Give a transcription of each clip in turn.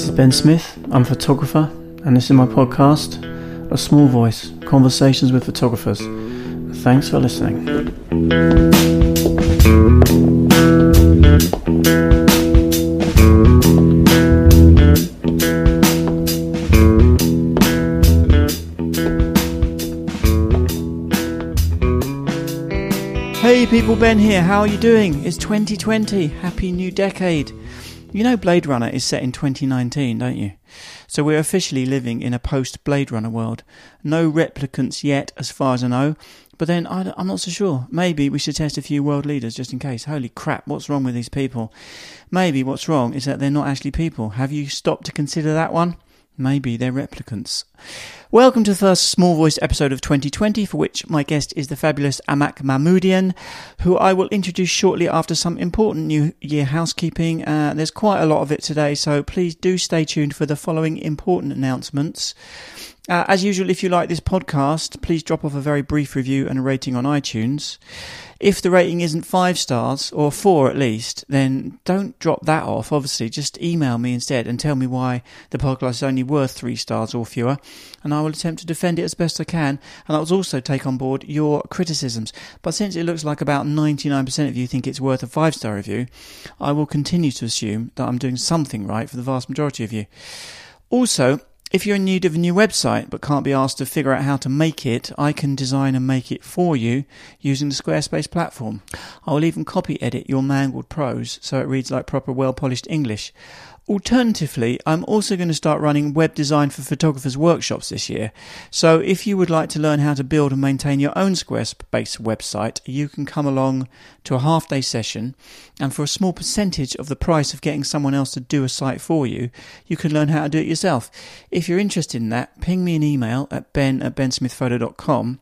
This is Ben Smith. I'm a photographer, and this is my podcast, A Small Voice Conversations with Photographers. Thanks for listening. Hey people, Ben here. How are you doing? It's 2020. Happy new decade. You know Blade Runner is set in 2019, don't you? So we're officially living in a post Blade Runner world. No replicants yet, as far as I know. But then I, am not so sure. Maybe we should test a few world leaders just in case. Holy crap, what's wrong with these people? Maybe what's wrong is that they're not actually people. Have you stopped to consider that one? Maybe they're replicants. Welcome to the first Small Voice episode of 2020, for which my guest is the fabulous Amak Mahmoodian, who I will introduce shortly after some important New Year housekeeping. Uh, there's quite a lot of it today, so please do stay tuned for the following important announcements. Uh, as usual, if you like this podcast, please drop off a very brief review and a rating on iTunes. If the rating isn't five stars, or four at least, then don't drop that off, obviously. Just email me instead and tell me why the podcast is only worth three stars or fewer, and I will attempt to defend it as best I can. And I will also take on board your criticisms. But since it looks like about 99% of you think it's worth a five star review, I will continue to assume that I'm doing something right for the vast majority of you. Also, if you're in need of a new website but can't be asked to figure out how to make it, I can design and make it for you using the Squarespace platform. I will even copy edit your mangled prose so it reads like proper well polished English. Alternatively, I'm also going to start running web design for photographers workshops this year. So if you would like to learn how to build and maintain your own Squarespace website, you can come along to a half day session and for a small percentage of the price of getting someone else to do a site for you, you can learn how to do it yourself. If you're interested in that, ping me an email at ben at bensmithphoto.com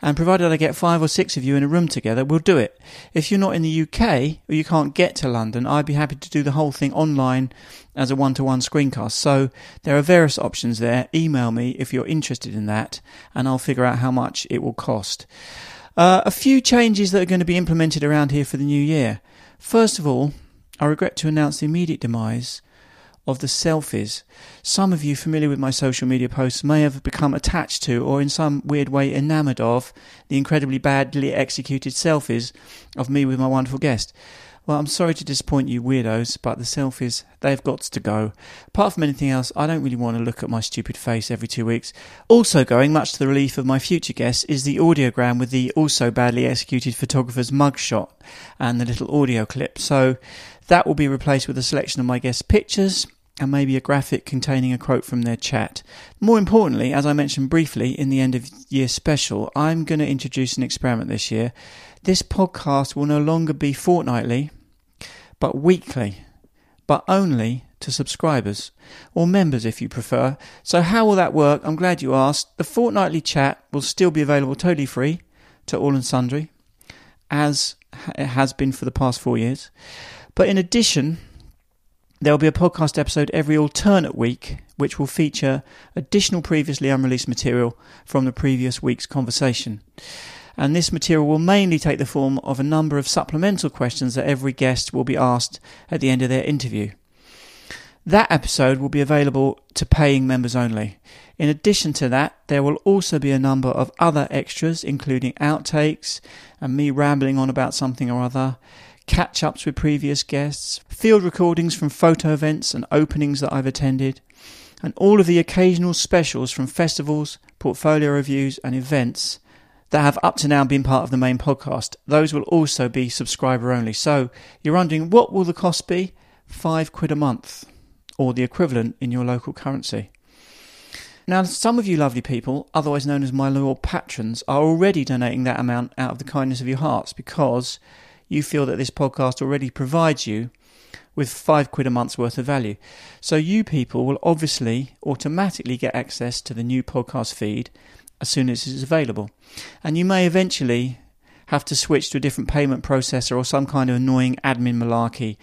and provided I get five or six of you in a room together, we'll do it. If you're not in the UK or you can't get to London, I'd be happy to do the whole thing online as a one to one screencast. So there are various options there. Email me if you're interested in that, and I'll figure out how much it will cost. Uh, a few changes that are going to be implemented around here for the new year. First of all, I regret to announce the immediate demise of the selfies. Some of you familiar with my social media posts may have become attached to or in some weird way enamored of the incredibly badly executed selfies of me with my wonderful guest. Well, I'm sorry to disappoint you weirdos, but the selfies, they've got to go. Apart from anything else, I don't really want to look at my stupid face every two weeks. Also going, much to the relief of my future guests, is the audiogram with the also badly executed photographer's mugshot and the little audio clip. So that will be replaced with a selection of my guests' pictures and maybe a graphic containing a quote from their chat. More importantly, as I mentioned briefly in the end of year special, I'm going to introduce an experiment this year. This podcast will no longer be fortnightly, but weekly, but only to subscribers or members if you prefer. So, how will that work? I'm glad you asked. The fortnightly chat will still be available totally free to all and sundry, as it has been for the past four years. But in addition, there will be a podcast episode every alternate week, which will feature additional previously unreleased material from the previous week's conversation. And this material will mainly take the form of a number of supplemental questions that every guest will be asked at the end of their interview. That episode will be available to paying members only. In addition to that, there will also be a number of other extras, including outtakes and me rambling on about something or other, catch ups with previous guests, field recordings from photo events and openings that I've attended, and all of the occasional specials from festivals, portfolio reviews, and events that have up to now been part of the main podcast. Those will also be subscriber only. So you're wondering what will the cost be? Five quid a month, or the equivalent in your local currency. Now, some of you lovely people, otherwise known as my loyal patrons, are already donating that amount out of the kindness of your hearts because you feel that this podcast already provides you with five quid a month's worth of value. So you people will obviously automatically get access to the new podcast feed as soon as it is available. And you may eventually have to switch to a different payment processor or some kind of annoying admin malarkey.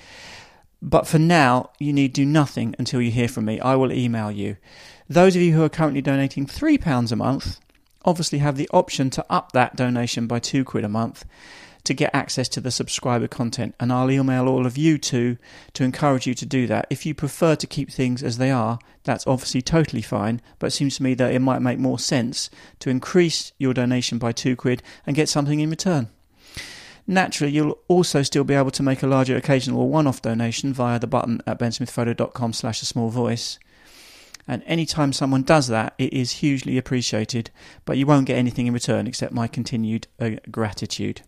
But for now, you need do nothing until you hear from me. I will email you. Those of you who are currently donating £3 a month obviously have the option to up that donation by 2 quid a month to get access to the subscriber content. And I'll email all of you too to encourage you to do that. If you prefer to keep things as they are, that's obviously totally fine. But it seems to me that it might make more sense to increase your donation by two quid and get something in return. Naturally, you'll also still be able to make a larger occasional or one-off donation via the button at bensmithphoto.com slash a small voice. And anytime someone does that, it is hugely appreciated, but you won't get anything in return except my continued uh, gratitude.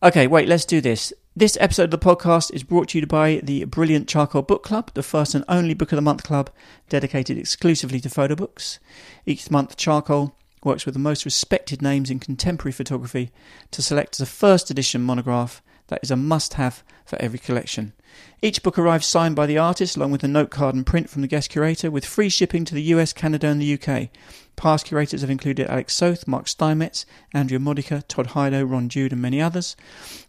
Okay, wait, let's do this. This episode of the podcast is brought to you by the Brilliant Charcoal Book Club, the first and only Book of the Month club dedicated exclusively to photo books. Each month, Charcoal works with the most respected names in contemporary photography to select the first edition monograph that is a must have for every collection. Each book arrives signed by the artist along with a note card and print from the guest curator with free shipping to the US, Canada, and the UK. Past curators have included Alec Soth, Mark Steinmetz, Andrea Modica, Todd Hido, Ron Jude, and many others.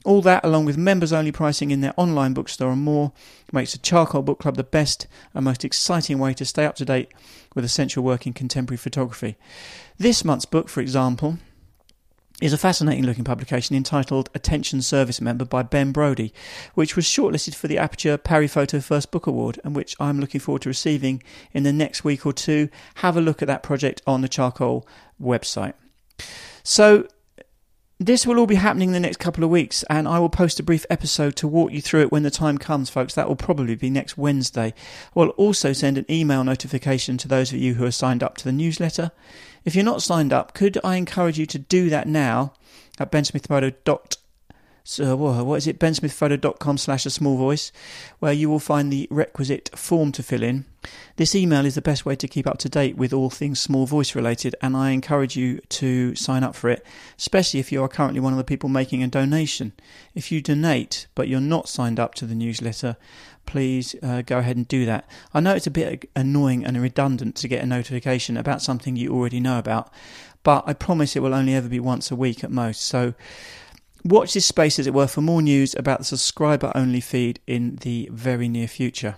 All that, along with members only pricing in their online bookstore and more, makes the Charcoal Book Club the best and most exciting way to stay up to date with essential work in contemporary photography. This month's book, for example, is a fascinating looking publication entitled Attention Service Member by Ben Brody, which was shortlisted for the Aperture Paris Photo First Book Award and which I'm looking forward to receiving in the next week or two. Have a look at that project on the Charcoal website. So, this will all be happening in the next couple of weeks, and I will post a brief episode to walk you through it when the time comes, folks. That will probably be next Wednesday. I'll also send an email notification to those of you who are signed up to the newsletter. If you're not signed up, could I encourage you to do that now at bensmithphoto.com so what is it? bensmithphoto.com slash a small voice where you will find the requisite form to fill in. This email is the best way to keep up to date with all things small voice related and i encourage you to sign up for it especially if you are currently one of the people making a donation. If you donate but you're not signed up to the newsletter please uh, go ahead and do that i know it's a bit annoying and redundant to get a notification about something you already know about but i promise it will only ever be once a week at most so Watch this space, as it were, for more news about the subscriber only feed in the very near future.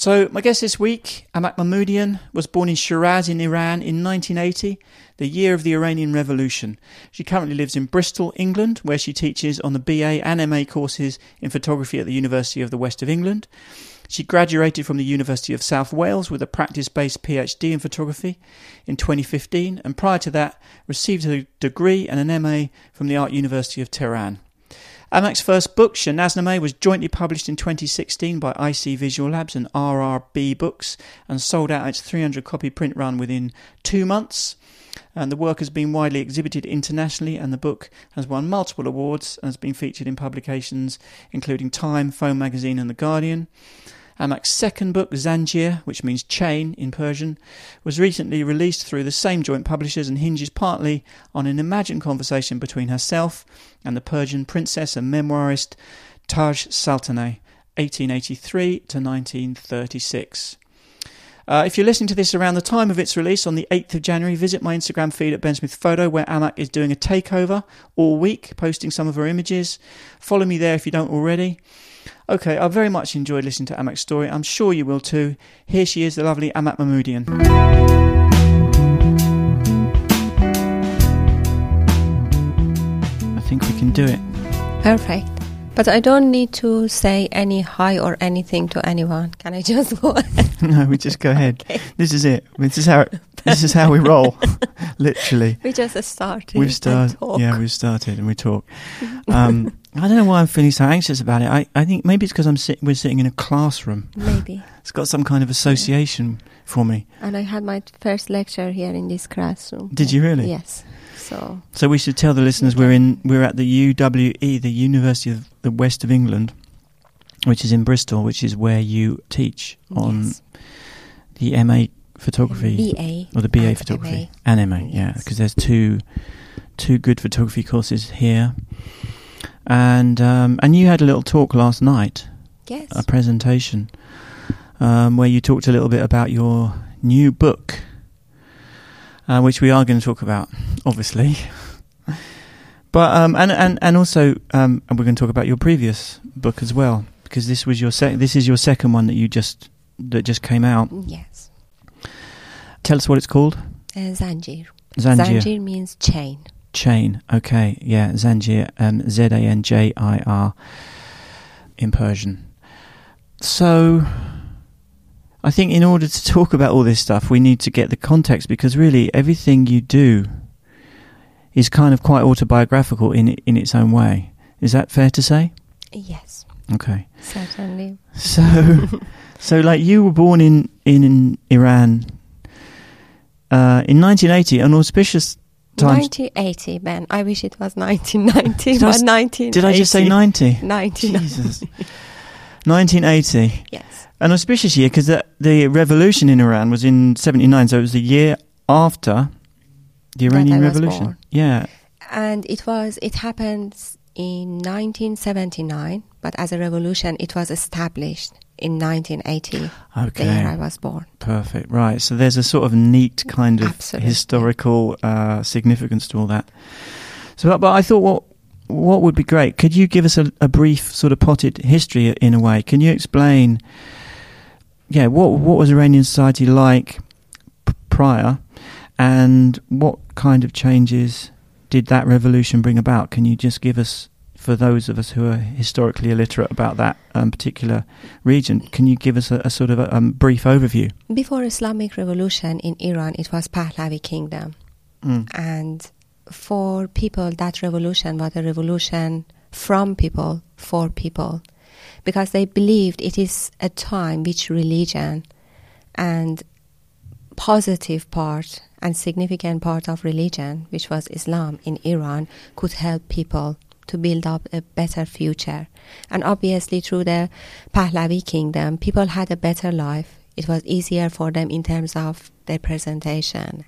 So, my guest this week, Amak Mahmoodian, was born in Shiraz in Iran in 1980, the year of the Iranian Revolution. She currently lives in Bristol, England, where she teaches on the BA and MA courses in photography at the University of the West of England. She graduated from the University of South Wales with a practice based PhD in photography in 2015, and prior to that, received a degree and an MA from the Art University of Tehran. Amak's first book, Shenasnameh, was jointly published in 2016 by IC Visual Labs and RRB Books and sold out its 300 copy print run within two months. And the work has been widely exhibited internationally, and the book has won multiple awards and has been featured in publications including Time, Foam Magazine, and The Guardian. Amak's second book, Zanjir, which means chain in Persian, was recently released through the same joint publishers and hinges partly on an imagined conversation between herself and the Persian princess and memoirist Taj Saltaneh, 1883 to 1936. Uh, if you're listening to this around the time of its release on the 8th of January, visit my Instagram feed at Ben Smith Photo, where Amak is doing a takeover all week, posting some of her images. Follow me there if you don't already. Okay, I very much enjoyed listening to Amak's story. I'm sure you will too. Here she is, the lovely Amak Mahmoodian. I think we can do it. Perfect. But I don't need to say any hi or anything to anyone. Can I just go ahead? no, we just go ahead. Okay. This is it. This is how this is how we roll. Literally. We just started. We've started. Yeah, we've started and we talk. Um, I don't know why I'm feeling so anxious about it. I, I think maybe it's because I'm sit- we're sitting in a classroom. Maybe it's got some kind of association for me. And I had my first lecture here in this classroom. Did you really? Yes. So. So we should tell the listeners we're in we're at the UWE, the University of the West of England, which is in Bristol, which is where you teach on yes. the MA photography BA or the BA photography MA. and MA. Yeah, because there's two two good photography courses here and um, and you had a little talk last night. Yes. A presentation um, where you talked a little bit about your new book, uh, which we are going to talk about, obviously. but um, and and and also, um, and we're going to talk about your previous book as well, because this was your sec- this is your second one that you just that just came out. Yes. Tell us what it's called. Uh, Zanjir. Zanjir. Zanjir means chain. Chain. Okay, yeah, Zanjir, um, Z A N J I R in Persian. So, I think in order to talk about all this stuff, we need to get the context because really everything you do is kind of quite autobiographical in in its own way. Is that fair to say? Yes, Okay. certainly. So, so like you were born in in, in Iran uh, in 1980, an auspicious time. 1980, Ben. I wish it was 1990, Did I but s- 1980. Did I just say 90? 90. Jesus. 1980, Yes. an auspicious year because the, the revolution in Iran was in 79, so it was the year after the Iranian Revolution. Yeah. And it was, it happened in 1979, but as a revolution, it was established in 1980, the year I was born. Perfect. Right. So there's a sort of neat kind of Absolutely. historical uh, significance to all that. So, but, but I thought what what would be great. Could you give us a, a brief sort of potted history in a way? Can you explain? Yeah. What what was Iranian society like p- prior, and what kind of changes did that revolution bring about? Can you just give us? For those of us who are historically illiterate about that um, particular region, can you give us a, a sort of a um, brief overview? Before Islamic revolution in Iran, it was Pahlavi kingdom. Mm. And for people, that revolution was a revolution from people for people because they believed it is a time which religion and positive part and significant part of religion, which was Islam in Iran, could help people to build up a better future. And obviously, through the Pahlavi kingdom, people had a better life. It was easier for them in terms of their presentation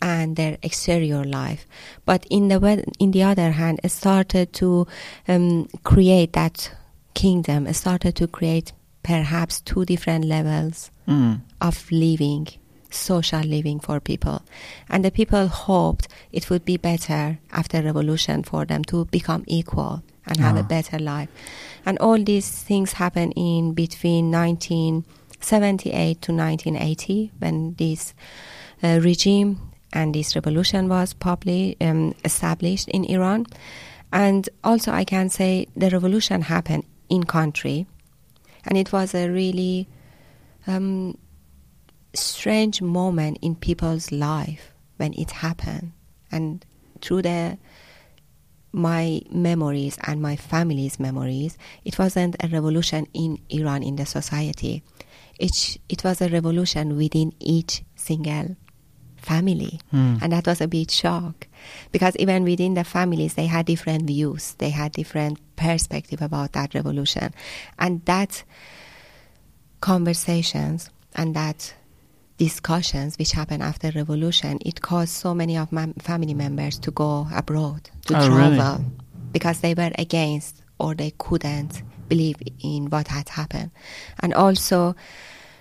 and their exterior life. But in the in the other hand, it started to um, create that kingdom. It started to create perhaps two different levels Mm. of living, social living for people. And the people hoped it would be better after revolution for them to become equal and have Ah. a better life. And all these things happened in between 1978 to 1980 when this uh, regime and this revolution was probably um, established in Iran. And also I can say the revolution happened in country and it was a really um, strange moment in people's life when it happened. And through the my memories and my family's memories it wasn't a revolution in iran in the society. It, it was a revolution within each single family. Mm. and that was a big shock. Because even within the families they had different views. They had different perspective about that revolution. And that conversations and that discussions which happened after revolution it caused so many of my family members to go abroad to Oh, really? travel because they were against or they couldn't believe in what had happened and also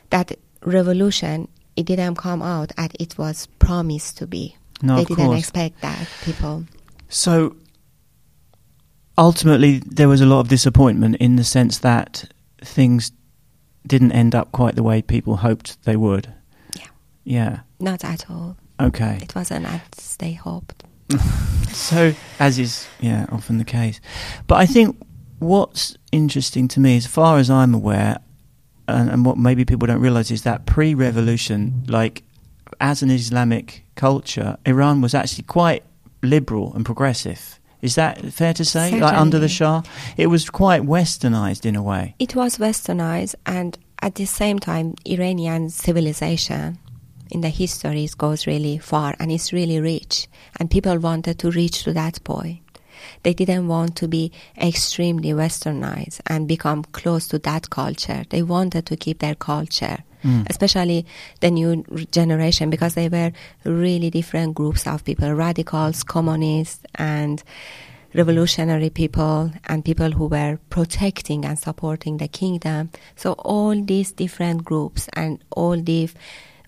that revolution it didn't come out as it was promised to be No, they didn't course. expect that people So ultimately, there was a lot of disappointment in the sense that things didn't end up quite the way people hoped they would. Yeah. Not at all Okay. it wasn't as they hoped So, as is yeah often the case, but I think what's interesting to me, as far as I'm aware, and, and what maybe people don't realize is that pre-revolution, like as an Islamic culture, Iran was actually quite liberal and progressive. Is that fair to say? Like under the Shah, it was quite westernized in a way. It was westernized, and at the same time, Iranian civilization in the histories goes really far and it's really rich. And people wanted to reach to that point. They didn't want to be extremely westernized and become close to that culture. They wanted to keep their culture, Mm. especially the new generation, because they were really different groups of people radicals, communists, and revolutionary people and people who were protecting and supporting the kingdom. So all these different groups and all the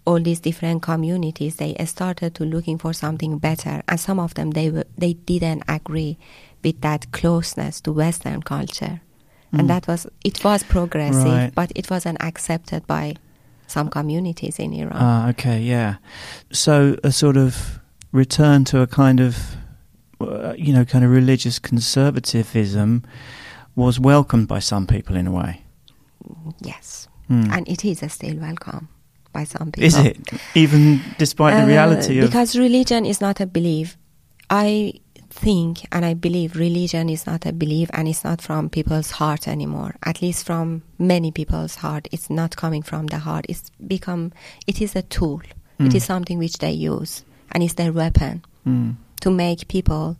all these different communities they started to looking for something better and some of them they they didn't agree with that closeness to western culture Mm. and that was it was progressive Right. but it wasn't accepted by some communities in Iran Ah, okay, yeah. So a sort of return to a kind of uh, you know, kind of religious conservatism was welcomed by some people in a way. Yes, Hmm. and it is still welcome by some people. Is it even despite the Uh, reality of? because religion is not a belief. I think and I believe religion is not a belief and it's not from people's heart anymore. At least from many people's heart, it's not coming from the heart. It's become. It is a tool. It Mm. is something which they use and it's their weapon Hmm. to make people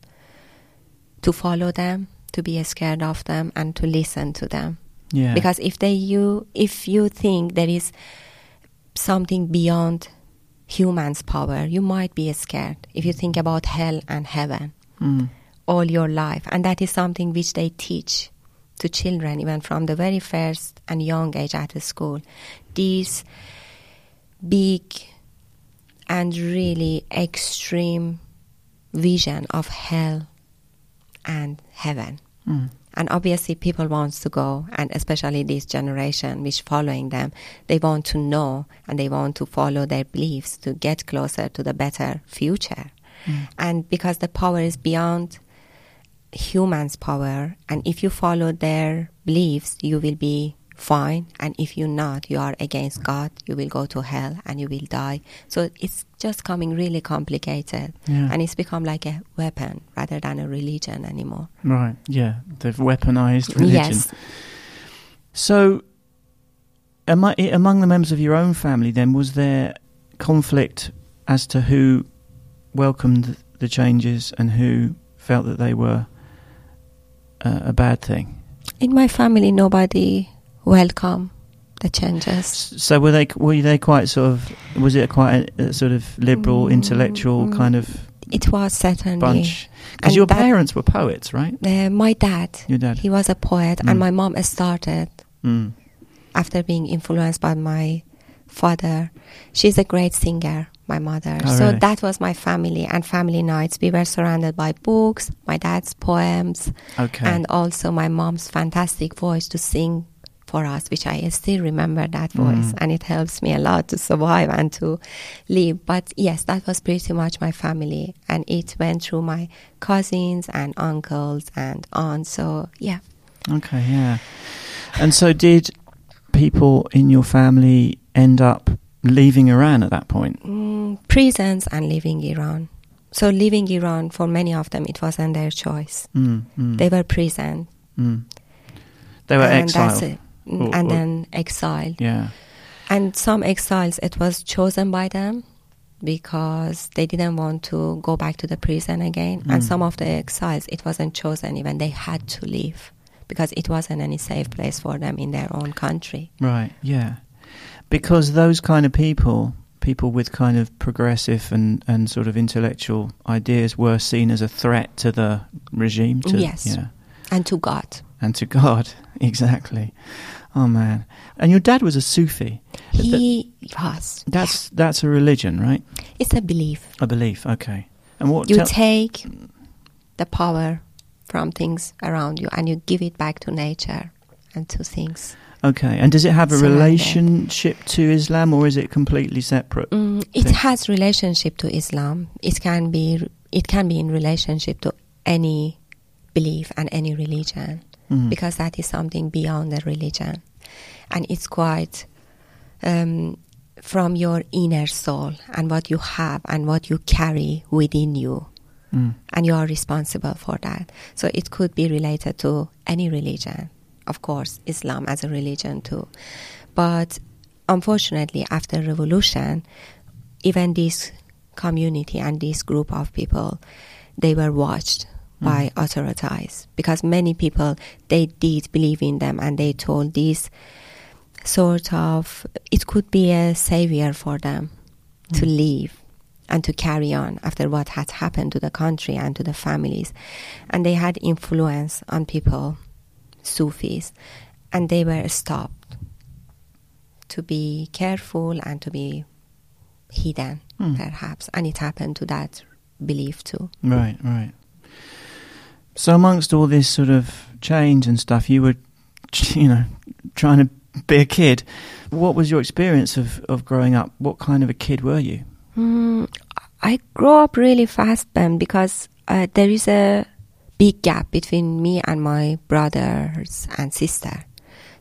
to follow them, to be scared of them, and to listen to them. Yeah. Because if they you if you think there is something beyond humans' power, you might be scared. If you think about hell and heaven Hmm. all your life, and that is something which they teach to children even from the very first and young age at the school. These big and really extreme vision of hell and heaven Hmm. And obviously people wants to go and especially this generation which following them they want to know and they want to follow their beliefs to get closer to the better future Mm. and because the power is beyond humans power and if you follow their beliefs you will be fine and if you're not you are against god you will go to hell and you will die so it's just coming really complicated Yeah. and it's become like a weapon rather than a religion anymore Right. Yeah. They've weaponized religion. yes So, am I, among the members of your own family, then, was there conflict as to who welcomed the changes and who felt that they were uh, a bad thing? In my family, nobody welcome the changes. So, were they were they quite sort of was it quite a, a sort of liberal, Mm, intellectual mm. kind of It was certainly bunch? Because your that- parents were poets, right? uh, my dad. Your dad. He was a poet, Mm. and my mom started Mm. after being influenced by my father. She's a great singer, my mother. Oh, so really? that was my family and family nights. We were surrounded by books, my dad's poems, Okay. and also my mom's fantastic voice to sing for us, which I still remember that Mm. voice, and it helps me a lot to survive and to live. But yes, that was pretty much my family, and it went through my cousins and uncles and aunts. So yeah, Okay, yeah. And so, did people in your family end up leaving Iran at that point? mm, prisons and leaving Iran. So leaving Iran for many of them, it wasn't their choice. Mm, mm, They were prisoned. mm. They were and exiled. Or- and or- then exiled. Yeah. And some exiles, it was chosen by them because they didn't want to go back to the prison again. And Mm. some of the exiles, it wasn't chosen even. They had to leave because it wasn't any safe place for them in their own country. Right. Yeah. Because those kind of people, people with kind of progressive and, and sort of intellectual ideas, were seen as a threat to the regime. To, Yes. Yeah. And to God. And to God. Exactly. Oh man. And your dad was a Sufi. He was. That's that's a religion, right? It's a belief. A belief. Okay. And what? You take the power from things around you and you give it back to nature and to things. Okay, and does it have a Surrounded. relationship to Islam, or is it completely separate? Mm, it thing. has relationship to Islam. It can be it can be in relationship to any belief and any religion Mm. because that is something beyond the religion, and it's quite um, from your inner soul and what you have and what you carry within you, Mm. and you are responsible for that. So it could be related to any religion, of course, Islam as a religion too. But unfortunately, after revolution, even this community and this group of people, they were watched by authorities because many people they did believe in them and they told this sort of it could be a savior for them to leave and to carry on after what had happened to the country and to the families. And they had influence on people sufis and they were stopped to be careful and to be hidden Mm. perhaps. And it happened to that belief too. Right, right. So amongst all this sort of change and stuff, you were, you know, trying to be a kid. What was your experience of, of growing up? What kind of a kid were you? Mm, I grew up really fast then because uh, there is a big gap between me and my brothers and sister.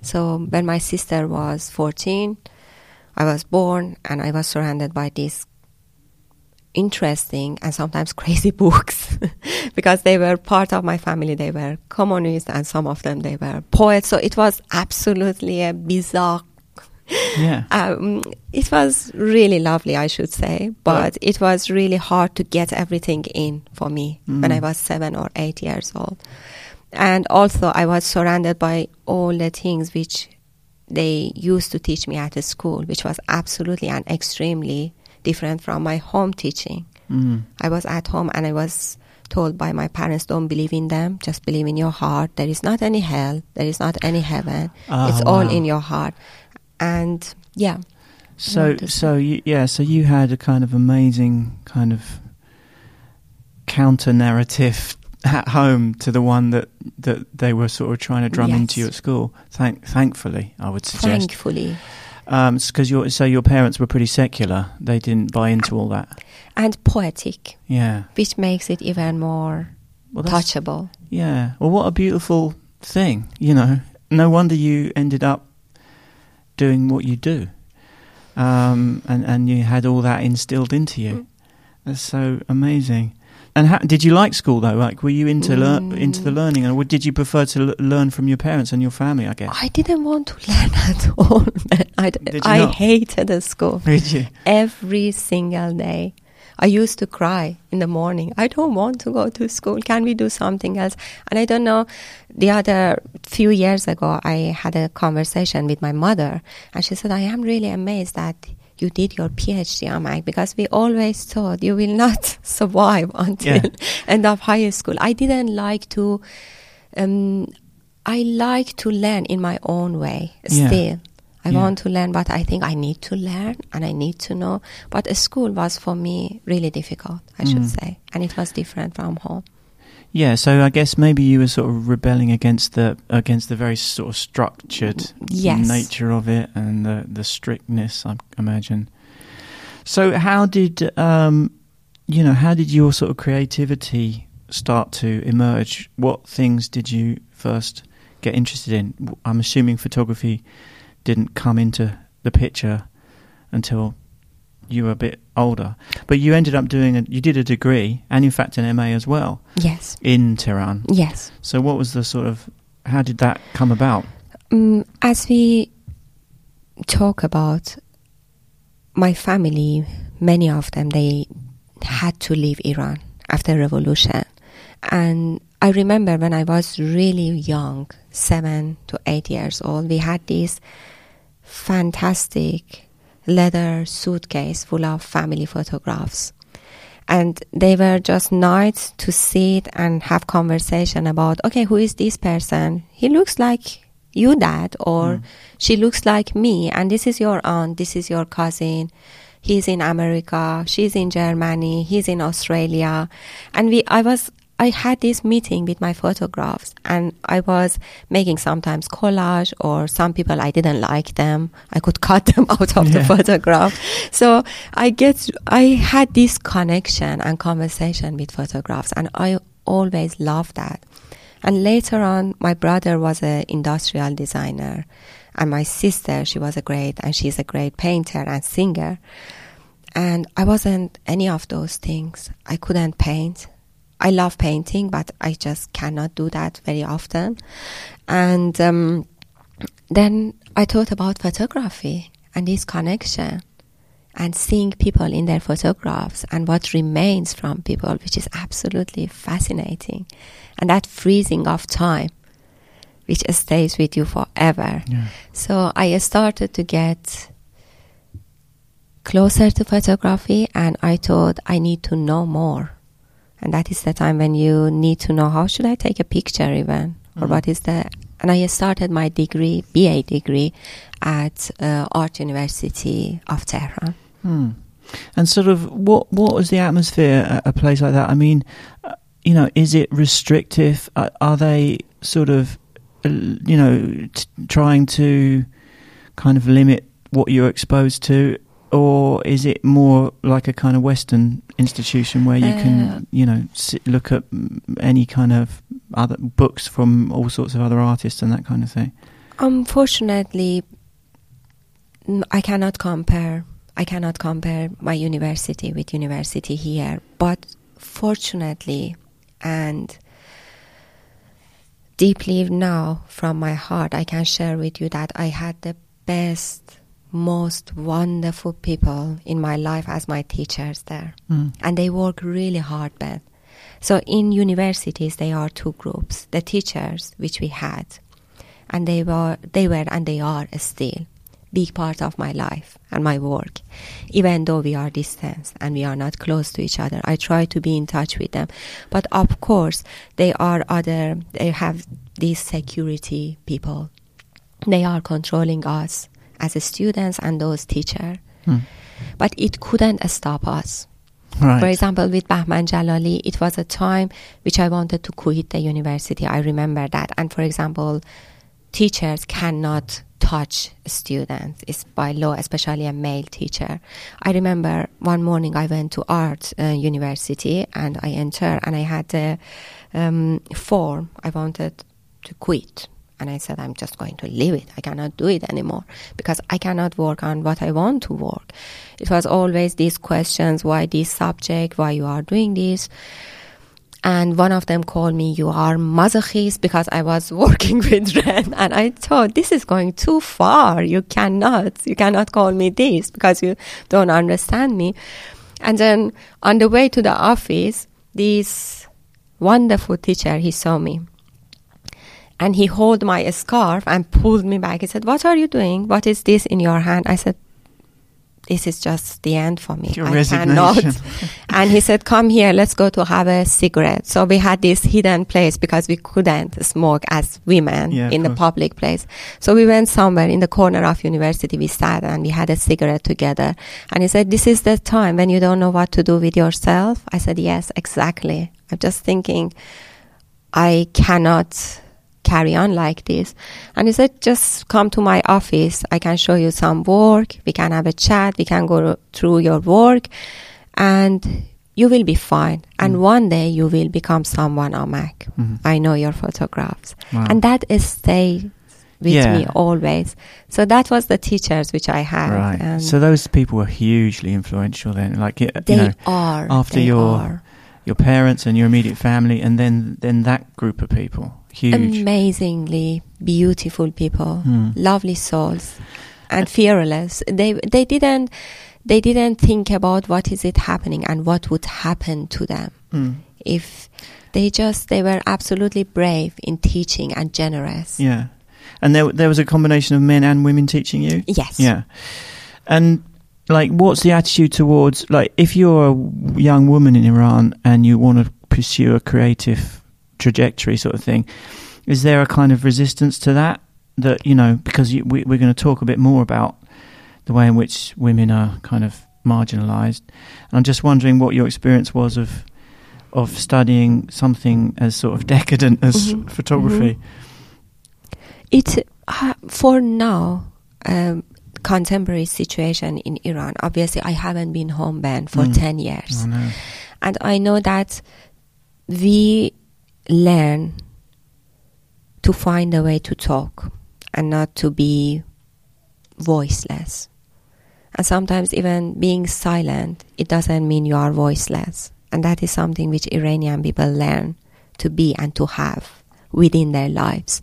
So when my sister was 14, I was born and I was surrounded by these interesting and sometimes crazy books because they were part of my family. They were communists and some of them they were poets. So it was absolutely a bizarre Yeah. um, it was really lovely, I should say, but it was really hard to get everything in for me when I Mm. was seven or eight years old. And also, I was surrounded by all the things which they used to teach me at the school, which was absolutely and extremely different from my home teaching. Mm. I was at home and I was told by my parents, don't believe in them, just believe in your heart. There is not any hell, there is not any heaven. Ah, it's all in your heart. And yeah, So, so you, yeah, so you had a kind of amazing kind of counter narrative at home to the one that that they were sort of trying to drum into you at school. Thank, thankfully, I would suggest, thankfully. Because your so your parents were pretty secular. They didn't buy into all that. And poetic, Yeah, which makes it even more well, touchable. Yeah. Well, what a beautiful thing. You know, no wonder you ended up doing what you do, um, and and you had all that instilled into you. Mm. That's so amazing. And how, did you like school though? Like, were you into lear- Mm. into the learning, or did you prefer to l- learn from your parents and your family? I guess. I didn't want to learn at all. I, you I not? hated the school Did you? every single day. I used to cry in the morning. I don't want to go to school. Can we do something else? And I don't know. The other few years ago, I had a conversation with my mother, and she said, "I am really amazed that you did your PhD, Amak, because we always thought you will not survive until Yeah. end of high school." I didn't like to. Um, I like to learn in my own way. Yeah. Still, I Yeah. want to learn, but I think I need to learn and I need to know. But school was for me really difficult, I should Mm. say, and it was different from home. Yeah. So I guess maybe you were sort of rebelling against the against the very sort of structured Yes. nature of it and the the strictness. I imagine. So how did um, you know? How did your sort of creativity start to emerge? What things did you first get interested in? I'm assuming photography didn't come into the picture until you were a bit older, but you ended up doing a, you did a degree and in fact an MA as well Yes, in Tehran. yes. So what was the sort of how did that come about? Um, as we talk about my family, many of them they had to leave Iran after the revolution, and I remember when I was really young, seven to eight years old, we had this fantastic leather suitcase full of family photographs. And they were just nice to sit and have conversation about, okay, who is this person? He looks like you, dad, or Mm. she looks like me, and this is your aunt, this is your cousin. He's in America, she's in Germany, he's in Australia. And we, I was, I had this meeting with my photographs and I was making sometimes collage or some people I didn't like them. I could cut them out of the photograph. So I get, I had this connection and conversation with photographs and I always loved that. And later on, my brother was an industrial designer and my sister, she was a great, and she's a great painter and singer. And I wasn't any of those things. I couldn't paint. I love painting, but I just cannot do that very often. And um, then I thought about photography and this connection and seeing people in their photographs and what remains from people, which is absolutely fascinating. And that freezing of time, which stays with you forever. Yeah. So I started to get closer to photography and I thought I need to know more. And that is the time when you need to know how should I take a picture even or Mhm. what is the and I started my degree, BA degree at uh, Art University of Tehran. Hmm. And sort of what what was the atmosphere at a place like that? I mean, uh, you know, is it restrictive? Are, are they sort of, uh, you know, t- trying to kind of limit what you're exposed to, or is it more like a kind of Western institution where you Uh, can, you know, sit, look at any kind of other books from all sorts of other artists and that kind of thing? Unfortunately, I cannot compare. I cannot compare my university with university here. But fortunately, and deeply now from my heart, I can share with you that I had the best, most wonderful people in my life as my teachers there Mm. and they work really hard Ben. So in universities there are two groups. The teachers which we had and they were they were and they are still big part of my life and my work. Even though we are distant and we are not close to each other. I try to be in touch with them. But of course they are other they have these security people. They are controlling us as students and those teachers. Mm. But it couldn't stop us. Right. For example, with Bahman Jalali, it was a time which I wanted to quit the university. I remember that. And for example, teachers cannot touch students. It's by law, especially a male teacher. I remember one morning I went to art uh, university and I entered and I had a um, form. I wanted to quit. And I said, I'm just going to leave it. I cannot do it anymore because I cannot work on what I want to work. It was always these questions why this subject, why you are doing this. And one of them called me, You are masochist because I was working with Ren. And I thought, This is going too far. You cannot, you cannot call me this because you don't understand me. And then on the way to the office, this wonderful teacher, he saw me and he held my scarf and pulled me back. He said, What are you doing? What is this in your hand? I said, This is just the end for me. Your I cannot. and he said, Come here, let's go to have a cigarette. So we had this hidden place because we couldn't smoke as women Yeah, in the public place. So we went somewhere in the corner of university. We sat and we had a cigarette together. And he said, This is the time when you don't know what to do with yourself. I said, Yes, exactly. I'm just thinking, I cannot carry on like this. And he said, just come to my office. I can show you some work. We can have a chat. We can go through your work and you will be fine. And Mm. one day you will become someone, Amak. Mhm. I know your photographs. Wow. And that is stay with Yeah. me always. So that was the teachers which I had. Right. So those people were hugely influential then. Like, you they know, are. after your- are. your parents and your immediate family, and then then that group of people, huge. amazingly beautiful people, Hmm. lovely souls, and fearless. They they didn't they didn't think about what is it happening and what would happen to them Mm. if they just they were absolutely brave in teaching and generous. Yeah. And there there was a combination of men and women teaching you. Yes. Yeah. And like, what's the attitude towards like if you're a young woman in Iran and you want to pursue a creative trajectory, sort of thing? Is there a kind of resistance to that? That you know, because you, we, we're going to talk a bit more about the way in which women are kind of marginalised. I'm just wondering what your experience was of of studying something as sort of decadent as Mhm. photography. It uh, for now. Um, contemporary situation in Iran. Obviously, I haven't been home banned for Mm. ten years. I know. And I know that we learn to find a way to talk and not to be voiceless. And sometimes even being silent, it doesn't mean you are voiceless. And that is something which Iranian people learn to be and to have within their lives.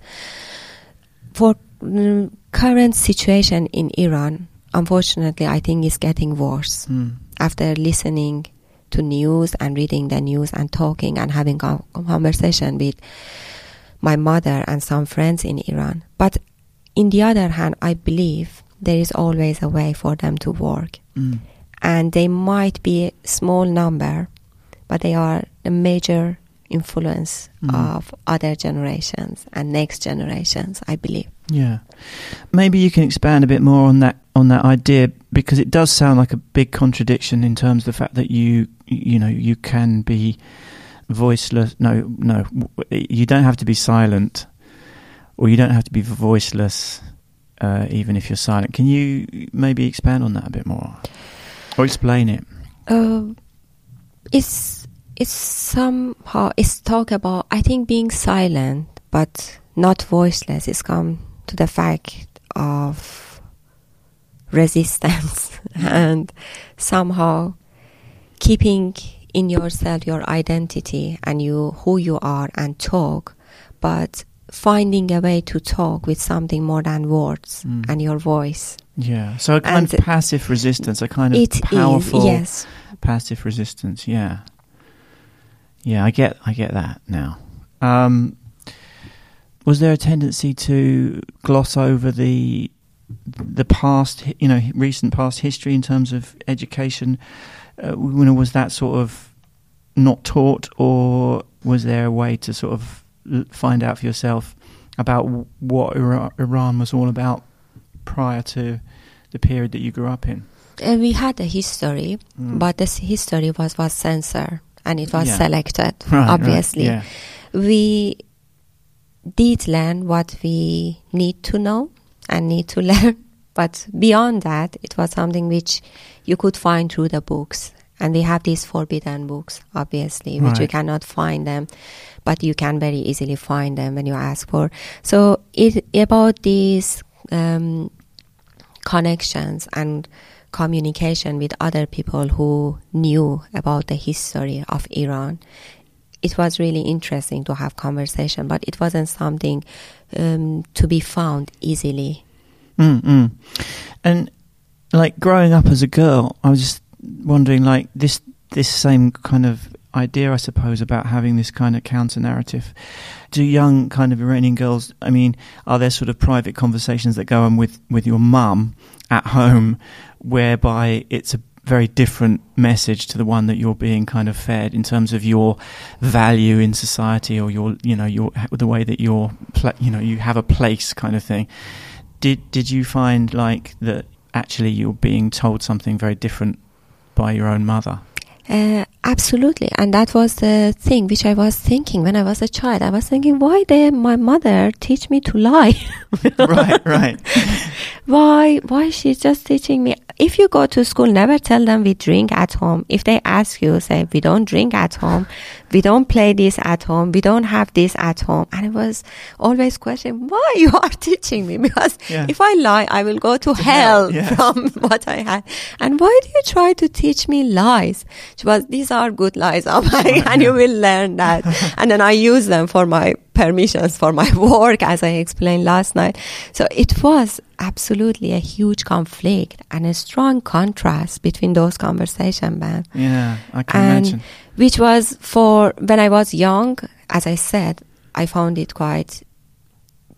For mm, current situation in Iran, unfortunately, I think is getting worse Mm. after listening to news and reading the news and talking and having a conversation with my mother and some friends in Iran. But in the other hand, I believe there is always a way for them to work. Mm. And they might be a small number, but they are a major influence Mhm. of other generations and next generations, I believe. Yeah, maybe you can expand a bit more on that on that idea because it does sound like a big contradiction in terms of the fact that you you know you can be voiceless. No, no, you don't have to be silent, or you don't have to be voiceless uh, even if you're silent. Can you maybe expand on that a bit more, or explain it? Uh, it's it's somehow it's talk about I think being silent but not voiceless is come to the fact of resistance and somehow keeping in yourself your identity and you who you are and talk but finding a way to talk with something more than words Mm. and your voice Yeah, so a kind And of passive resistance, a kind of It is powerful yes passive resistance. Yeah, yeah, I get, I get that now. Um, was there a tendency to gloss over the the past, you know, recent past history in terms of education? Uh, you know, was that sort of not taught, or was there a way to sort of find out for yourself about what Ira- Iran was all about prior to the period that you grew up in? and we had a history Mm. but this history was was censored and it was Yeah. selected Right, right, obviously. Yeah. we did learn what we need to know and need to learn but beyond that it was something which you could find through the books. And we have these forbidden books obviously which you cannot find them but you can very easily find them when you ask for. So it about these um, connections and communication with other people who knew about the history of Iran. It was really interesting to have conversation, but it wasn't something um, to be found easily. Mm, mm. And like growing up as a girl, I was just wondering, like this this same kind of idea, I suppose, about having this kind of counter narrative. Do young kind of Iranian girls? I mean, are there sort of private conversations that go on with with your mum at home, whereby it's a very different message to the one that you're being kind of fed in terms of your value in society or your you know your the way that you're you know you have a place kind of thing did did you find like that actually you're being told something very different by your own mother Uh, absolutely, and that was the thing which I was thinking when I was a child. I was thinking, why did my mother teach me to lie? right right why why she's just teaching me? If you go to school never tell them we drink at home. If they ask you say we don't drink at home. We don't play this at home. We don't have this at home. And it was always question why you are teaching me? Because Yeah. if i lie i will go to, To hell, hell, yeah. from what i had. And why do you try to teach me lies? She was these are good lies Amai, oh, and you will learn that. And then i use them for my permissions for my work as i explained last night so it was absolutely a huge conflict and a strong contrast between those conversations, man. yeah i can And imagine which was for when I was young, as I said, I found it quite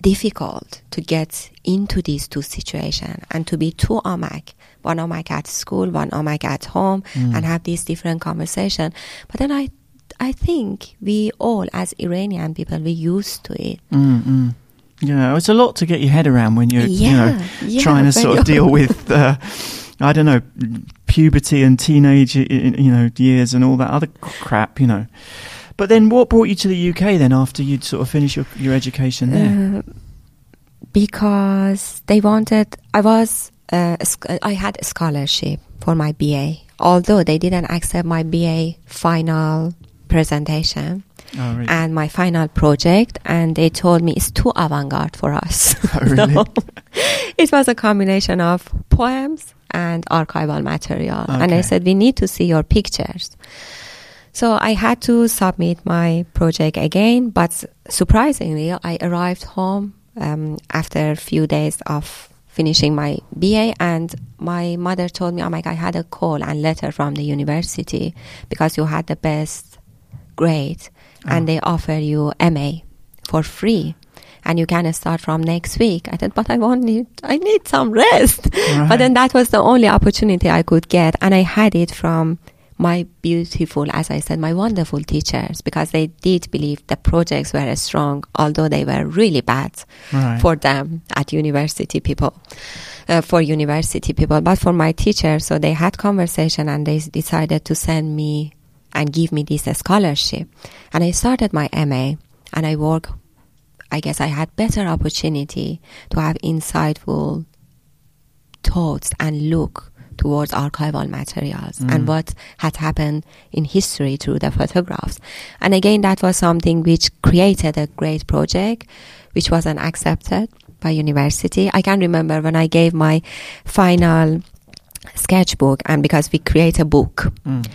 difficult to get into these two situations and to be two Amak, one Amak at school, one Amak at home, Mm. and have these different conversation. But then I, I think we all, as Iranian people, we're used to it. mm, mm. yeah it's a lot to get your head around when you're you know yeah, trying to sort of deal with uh, I don't know puberty and teenage you know years and all that other crap you know but then what brought you to the UK then after you'd sort of finished your, your education there Uh, because they wanted. I was. Uh, I had a scholarship for my BA, although they didn't accept my BA final presentation oh really and my final project, and they told me it's too avant-garde for us. Oh, really? So, it was a combination of poems and archival material, and Okay. they said we need to see your pictures. So I had to submit my project again, but surprisingly, I arrived home um, after a few days of finishing my BA, and my mother told me, "Oh my God, I had a call and letter from the university because you had the best grade, and Oh. they offer you MA for free." And you can start from next week. I said, but I want need, I need some rest. Right. But then that was the only opportunity I could get, and I had it from my beautiful, as I said, my wonderful teachers because they did believe the projects were strong, although they were really bad right for them at university people, uh, for university people. But for my teachers, so they had conversation and they decided to send me and give me this scholarship, and I started my MA and I work. I guess I had better opportunity to have insightful thoughts and look towards archival materials Mm. and what had happened in history through the photographs. And again, that was something which created a great project, which wasn't accepted by university. I can remember when I gave my final sketchbook, and because we create a book Mm.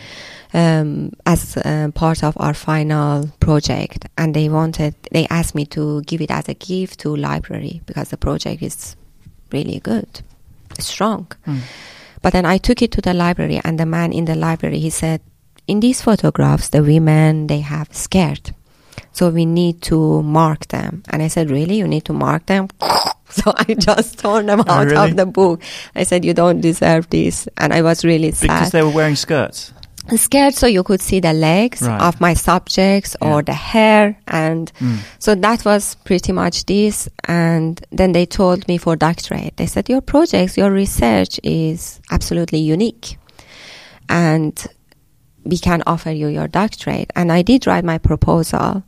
Um, as uh, part of our final project, and they wanted, they asked me to give it as a gift to library because the project is really good, strong. Mm. But then I took it to the library, and the man in the library he said, "In these photographs, the women they have scared, so we need to mark them." And I said, "Really? You need to mark them?" so I just torn them Oh, out really? of the book. I said, "You don't deserve this," and I was really sad Because they were wearing skirts. Scared so you could see the legs Right. of my subjects or Yeah. the hair and Mm. so that was pretty much this and then they told me for doctorate they said your projects your research is absolutely unique and we can offer you your doctorate and i did write my proposal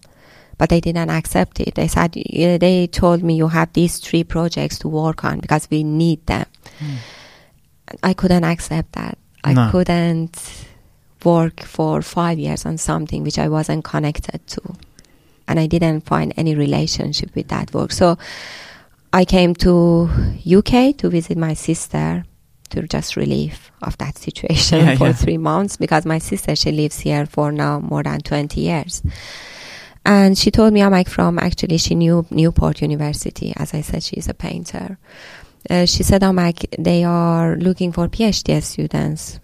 but they didn't accept it they said they told me you have these three projects to work on because we need them Mm. i couldn't accept that i No. couldn't work for five years on something which I wasn't connected to. And I didn't find any relationship with that work. So I came to UK to visit my sister to just relieve of that situation Yeah, for yeah. three months because my sister she lives here for now more than 20 years. And she told me I'm like from actually she knew Newport University. As I said, she's a painter. Uh, she said, I'm like, they are looking for PhD students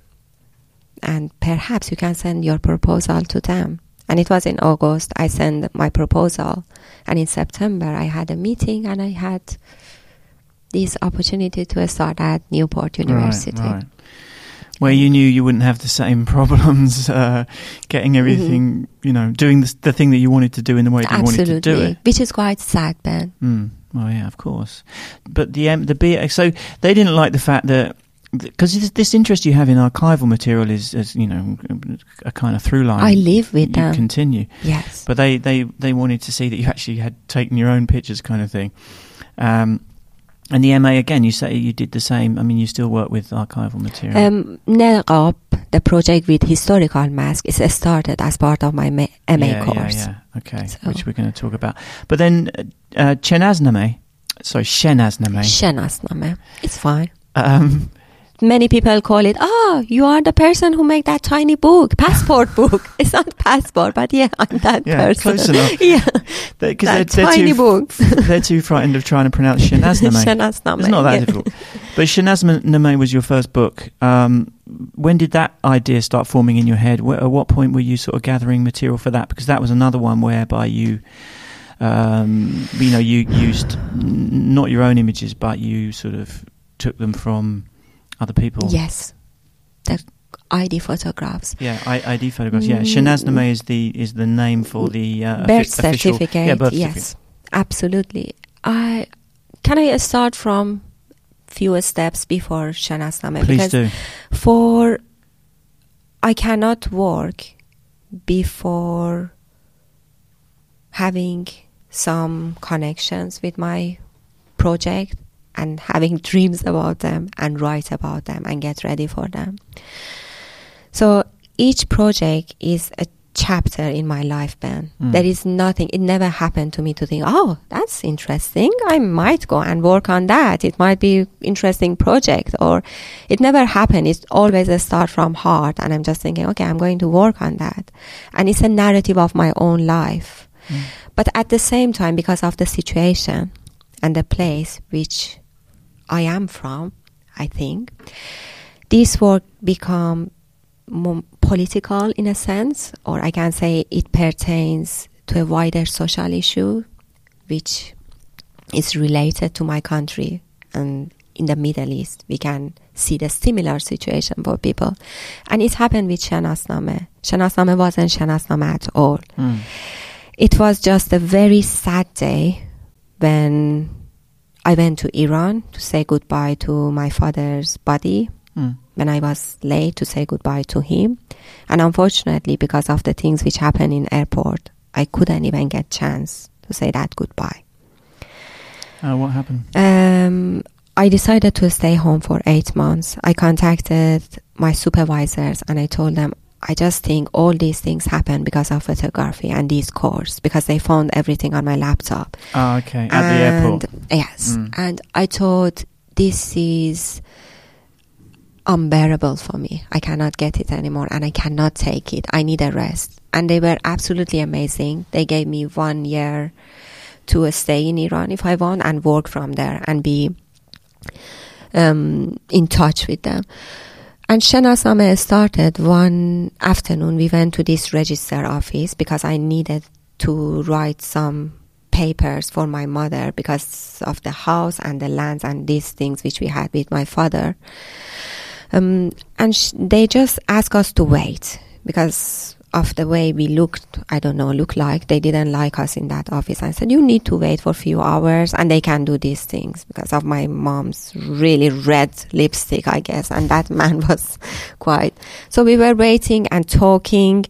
and perhaps you can send your proposal to them. And it was in August. I sent my proposal, and in September I had a meeting, and I had this opportunity to start at Newport University. Right, right. Where you knew you wouldn't have the same problems uh, getting everything, you know, doing the, the thing that you wanted to do in the way that you wanted to do it. which is quite sad, Ben. Mm. Well, yeah, of course. But the um, the B so they didn't like the fact that because this, interest you have in archival material is, is you know a kind of through line. I live with you them. continue, yes. but they, they they wanted to see that you actually had taken your own pictures, kind of thing. Um, and the MA again, you say you did the same. I mean, you still work with archival material. Um, Nerqab, the project with historical mask, is started as part of my ma- MA yeah, course. Yeah, yeah, okay, So- which we're going to talk about. But then uh, uh, Chenazname, sorry, Shenazname. Shenasname. It's fine. um, Many people call it, oh, you are the person who made that tiny book, passport book. It's not passport, but yeah, I'm that Yeah, person. close enough. yeah, because that they're, they're tiny too, book. they're too frightened of trying to pronounce Shenazname. Shenasname. It's not that yeah. difficult. But Shenazname was your first book. Um, when did that idea start forming in your head? At what point were you sort of gathering material for that? Because that was another one whereby you, um, you know, you used n- not your own images, but you sort of took them from other people. Yes, the ID photographs. Yeah, I, ID photographs. Yeah, Mm. Shenazname is the is the name for the uh, birth offi- official- certificate. Yeah, birth yes, certificate. absolutely. I can I start from few steps before Shenasnameh Please because do. for I cannot work before having some connections with my project and having dreams about them and write about them and get ready for them. So each project is a chapter in my life, Ben. Mm. There is nothing, it never happened to me to think, oh, that's interesting. I might go and work on that. It might be interesting project or it never happened. It's always a start from heart. And I'm just thinking, okay, I'm going to work on that. And it's a narrative of my own life. Mm. But at the same time, because of the situation and the place which I am from, I think, this work become more political in a sense, or I can say it pertains to a wider social issue, which is related to my country and in the Middle East. We can see the similar situation for people, and it happened with Shenasnameh. Shenasnameh wasn't Shenasnameh at all. Mm. It was just a very sad day when I went to Iran to say goodbye to my father's body Mm. when I was late to say goodbye to him. And unfortunately, because of the things which happened in airport, I couldn't even get chance to say that goodbye. Oh, what happened? Um, I decided to stay home for eight months. I contacted my supervisors and I told them I just think all these things happen because of photography and these course because they found everything on my laptop. Oh, okay. At and the airport. Yes. Mm. And I thought this is unbearable for me. I cannot get it anymore and I cannot take it. I need a rest. And they were absolutely amazing. They gave me one year to stay in Iran if I want and work from there and be um, in touch with them. And Shenasnameh started one afternoon. We went to this register office because I needed to write some papers for my mother because of the house and the lands and these things which we had with my father. Um, and sh- they just asked us to wait because of the way we looked, I don't know, look like. They didn't like us in that office. I said, you need to wait for a few hours and they can do these things because of my mom's really red lipstick, I guess. And that man was quite. So we were waiting and talking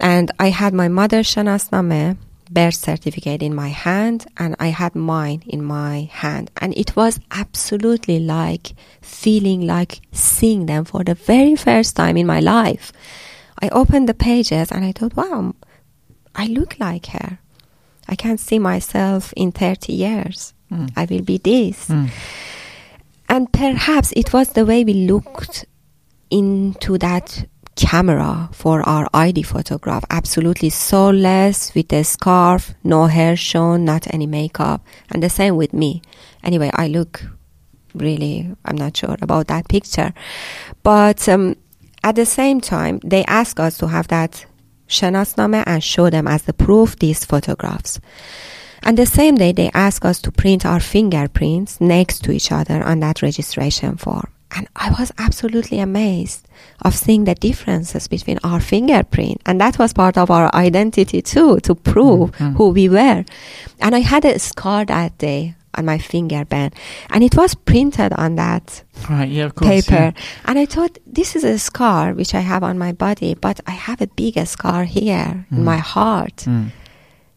and I had my mother's Shenasnameh birth certificate in my hand and I had mine in my hand. And it was absolutely like feeling like seeing them for the very first time in my life. I opened the pages and I thought, wow, I look like her. I can't see myself in 30 years. Mm. I will be this. Mm. And perhaps it was the way we looked into that camera for our ID photograph. Absolutely soulless with a scarf, no hair shown, not any makeup. And the same with me. Anyway, I look really, I'm not sure about that picture. But um, at the same time, they ask us to have that Shenasnameh and show them as the proof these photographs. And the same day, they ask us to print our fingerprints next to each other on that registration form. And I was absolutely amazed of seeing the differences between our fingerprint. And that was part of our identity too, to prove Mhm. who we were. And I had a scar that day on my finger band. And it was printed on that Right, yeah, course. paper. And I thought, this is a scar which I have on my body, but I have a bigger scar here Mm. in my heart. Mm.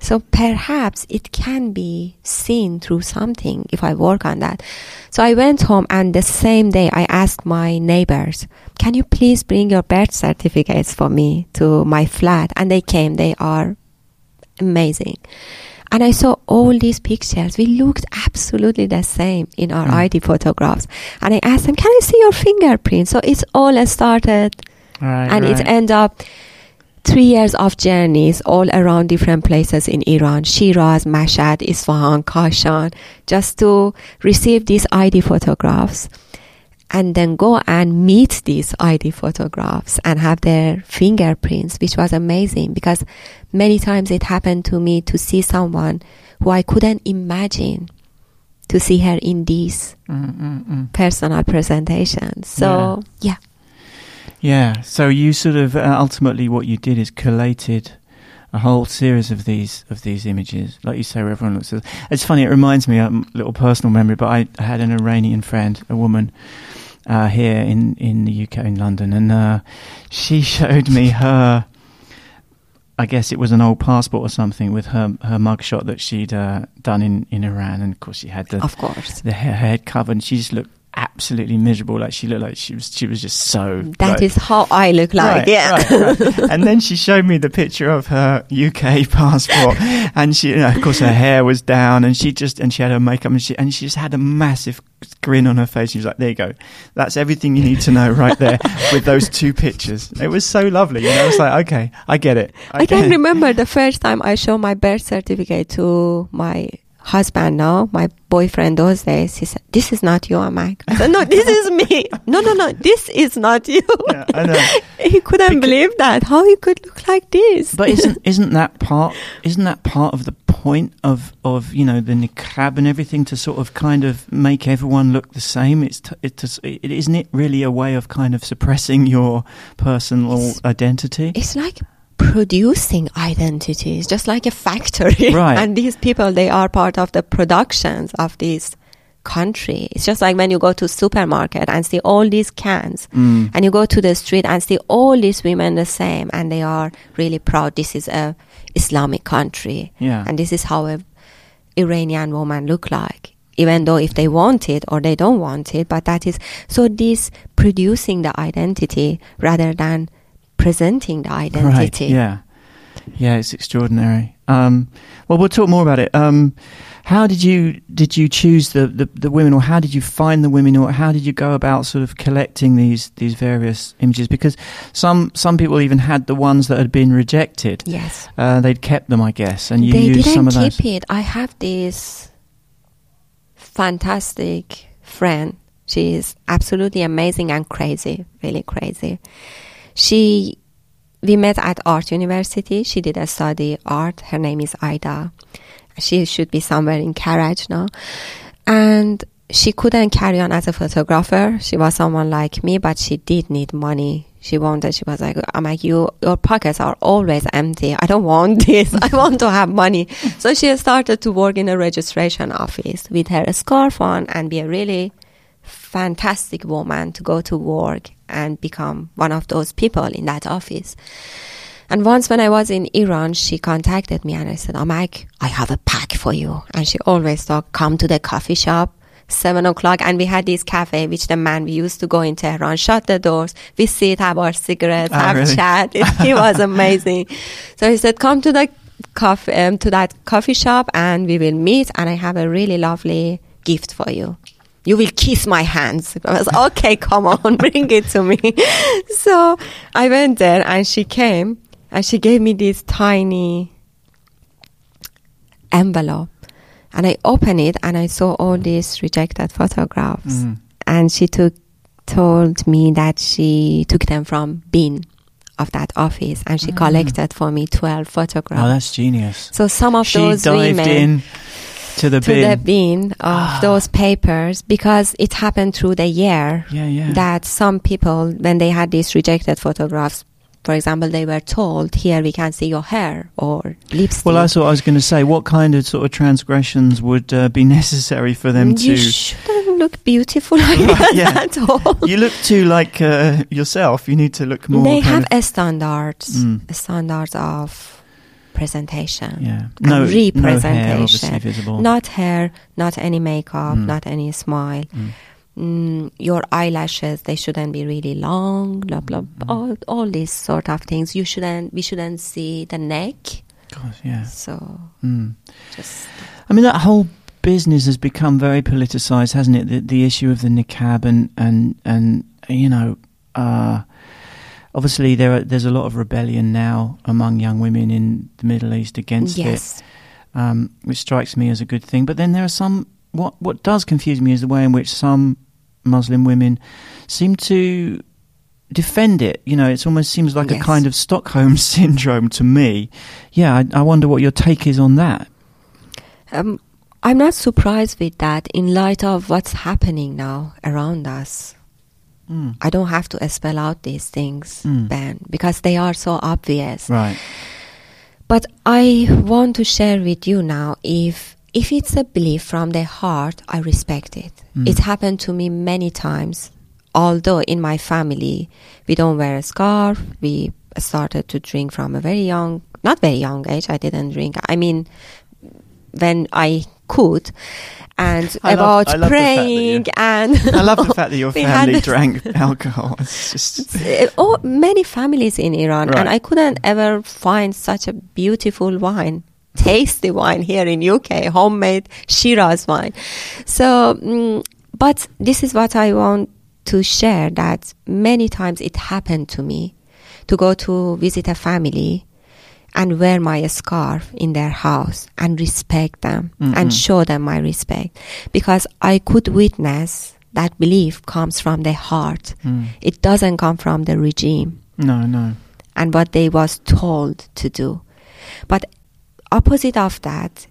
So perhaps it can be seen through something if I work on that. So I went home and the same day I asked my neighbors, can you please bring your birth certificates for me to my flat? And they came. They are amazing. And I saw all these pictures. We looked absolutely the same in our Mm. ID photographs. And I asked them, can I see your fingerprint? So it's all started Right, and right. it ended up three years of journeys all around different places in Iran, Shiraz, Mashhad, Isfahan, Kashan, just to receive these ID photographs and then go and meet these ID photographs and have their fingerprints, which was amazing because many times it happened to me to see someone who I couldn't imagine to see her in these Mm, mm, mm. personal presentations. So, yeah. Yeah. So you sort of uh, ultimately what you did is collated a whole series of these of these images, like you say, where everyone looks. It's funny. It reminds me of a little personal memory, but I had an Iranian friend, a woman. Uh, here in, in the UK in London, and uh, she showed me her. I guess it was an old passport or something with her her mugshot that she'd uh, done in, in Iran, and of course she had the Of course. the hair head covered. And she just looked absolutely miserable. Like she looked like she was she was just so. That like, is how I look like. Right, yeah. right, right. and then she showed me the picture of her UK passport, and she, you know, of course, her hair was down, and she just, and she had her makeup, and she, and she just had a massive grin on her face. She was like, "There you go, that's everything you need to know right there with those two pictures." It was so lovely, you know. It's like, okay, I get it. I get can remember the first time I showed my birth certificate to my husband now, my boyfriend those days. He said, This is not you, Amak. I said, No, this is me. No, no, no, this is not you. Yeah, I know. he couldn't Becau- believe that. How he could look like this. But isn't isn't that part isn't that part of the point of of you know the niqab and everything to sort of kind of make everyone look the same? It's t- it, to, it isn't it really a way of kind of suppressing your personal It's- identity? it's like producing identities, just like a factory. Right. and these people, they are part of the productions of this country. It's just like when you go to supermarket and see all these cans Mm. and you go to the street and see all these women the same and they are really proud this is a islamic country Yeah. and this is how a iranian woman look like even though if they want it or they don't want it, but that is so this producing the identity rather than presenting the identity. Right. Yeah. Yeah, it's extraordinary. Um, well, we'll talk more about it. Um, how did you did you choose the, the, the, women, or how did you find the women, or how did you go about sort of collecting these these various images? Because some some people even had the ones that had been rejected. Yes, uh, they'd kept them, I guess, and you they used some of keep those. it. I have this fantastic friend. She is absolutely amazing and crazy, really crazy. She we met at art university. She did a study art. Her name is Ida. She should be somewhere in Karaj now. And she couldn't carry on as a photographer. She was someone like me, but she did need money. She wanted, she was like, I'm like, you, your pockets are always empty. I don't want this. I want to have money. So she started to work in a registration office with her scarf on and be a really fantastic woman to go to work and become one of those people in that office. And once when I was in Iran, she contacted me and I said, Amak, I have a pack for you. And she always thought, come to the coffee shop, seven o'clock. And we had this cafe, which the man we used to go in Tehran, shut the doors, we sit, have our cigarettes, Oh, have really? chat. It, it was amazing. so he said, come to the coffee, um, to that coffee shop and we will meet. And I have a really lovely gift for you you will kiss my hands. I was okay, come on, bring it to me. so I went there and she came and she gave me this tiny envelope. And I opened it and I saw all these rejected photographs. Mm. And she took told me that she took them from bin of that office and she Ah. collected for me 12 photographs. Oh, that's genius. so some of she those dived women in to the to bin. the bin of Ah. those papers because it happened through the year yeah, yeah. that some people when they had these rejected photographs for example they were told here we can see your hair or lipstick well, that's what I was going to say. What kind of sort of transgressions would uh, be necessary for them you to? shouldn't look beautiful like Right, that yeah. at all you look too like uh, yourself. You need to look more. they have of- a standards Mm. a standards of presentation yeah, no, no hair representation. not hair not any makeup Mm. not any smile Mm. mm, your eyelashes they shouldn't be really long blah blah Mm. all, all these sort of things you shouldn't we shouldn't see the neck God, yeah. so Mm. just I mean, that whole business has become very politicized, hasn't it? The, the issue of the niqab and and and you know, uh, obviously there are, there's a lot of rebellion now among young women in the Middle East against it. um, which strikes me as a good thing. But then there are some. What what does confuse me is the way in which some Muslim women seem to defend it. You know, it almost seems like a kind of Stockholm syndrome to me. Yeah, I, I wonder what your take is on that. um, i'm not surprised with that in light of what's happening now around us Mm. i don't have to spell out these things Mm. ben because they are so obvious Right. But I want to share with you now if if it's a belief from the heart, I respect it. Mm. It happened to me many times. Although in my family we don't wear a scarf, we started to drink from a very young, not very young age. I didn't drink. I mean, when I could, and I about love praying and I love the fact that your family drank alcohol. It's just oh, many families in Iran, Right. and I couldn't ever find such a beautiful wine, tasty wine here in UK, homemade Shiraz wine. So, mm, but this is what I want to share. That many times it happened to me to go to visit a family and wear my scarf in their house and respect them Mhm. and show them my respect because I could witness that belief comes from the heart. Mm. It doesn't come from the regime no, no. and what they was told to do. But opposite of that,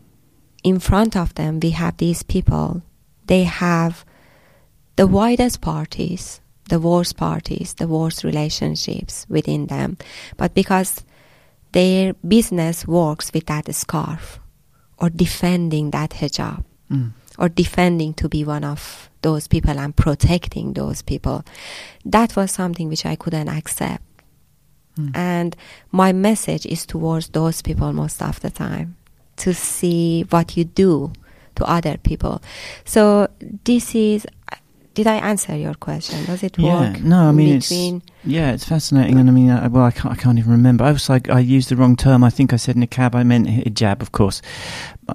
in front of them we have these people. They have the widest parties, the worst parties, the worst relationships within them. But because their business works with that scarf or defending that hijab Mm. or defending to be one of those people and protecting those people. That was something which I couldn't accept. Mm. And my message is towards those people most of the time to see what you do to other people. So this is. Did I answer your question? Does it Yeah, work? no, I mean, between it's yeah, it's fascinating, and I mean, I, well, I can't, I can't even remember. I was like, I used the wrong term. I think I said niqab. I meant hijab, of course.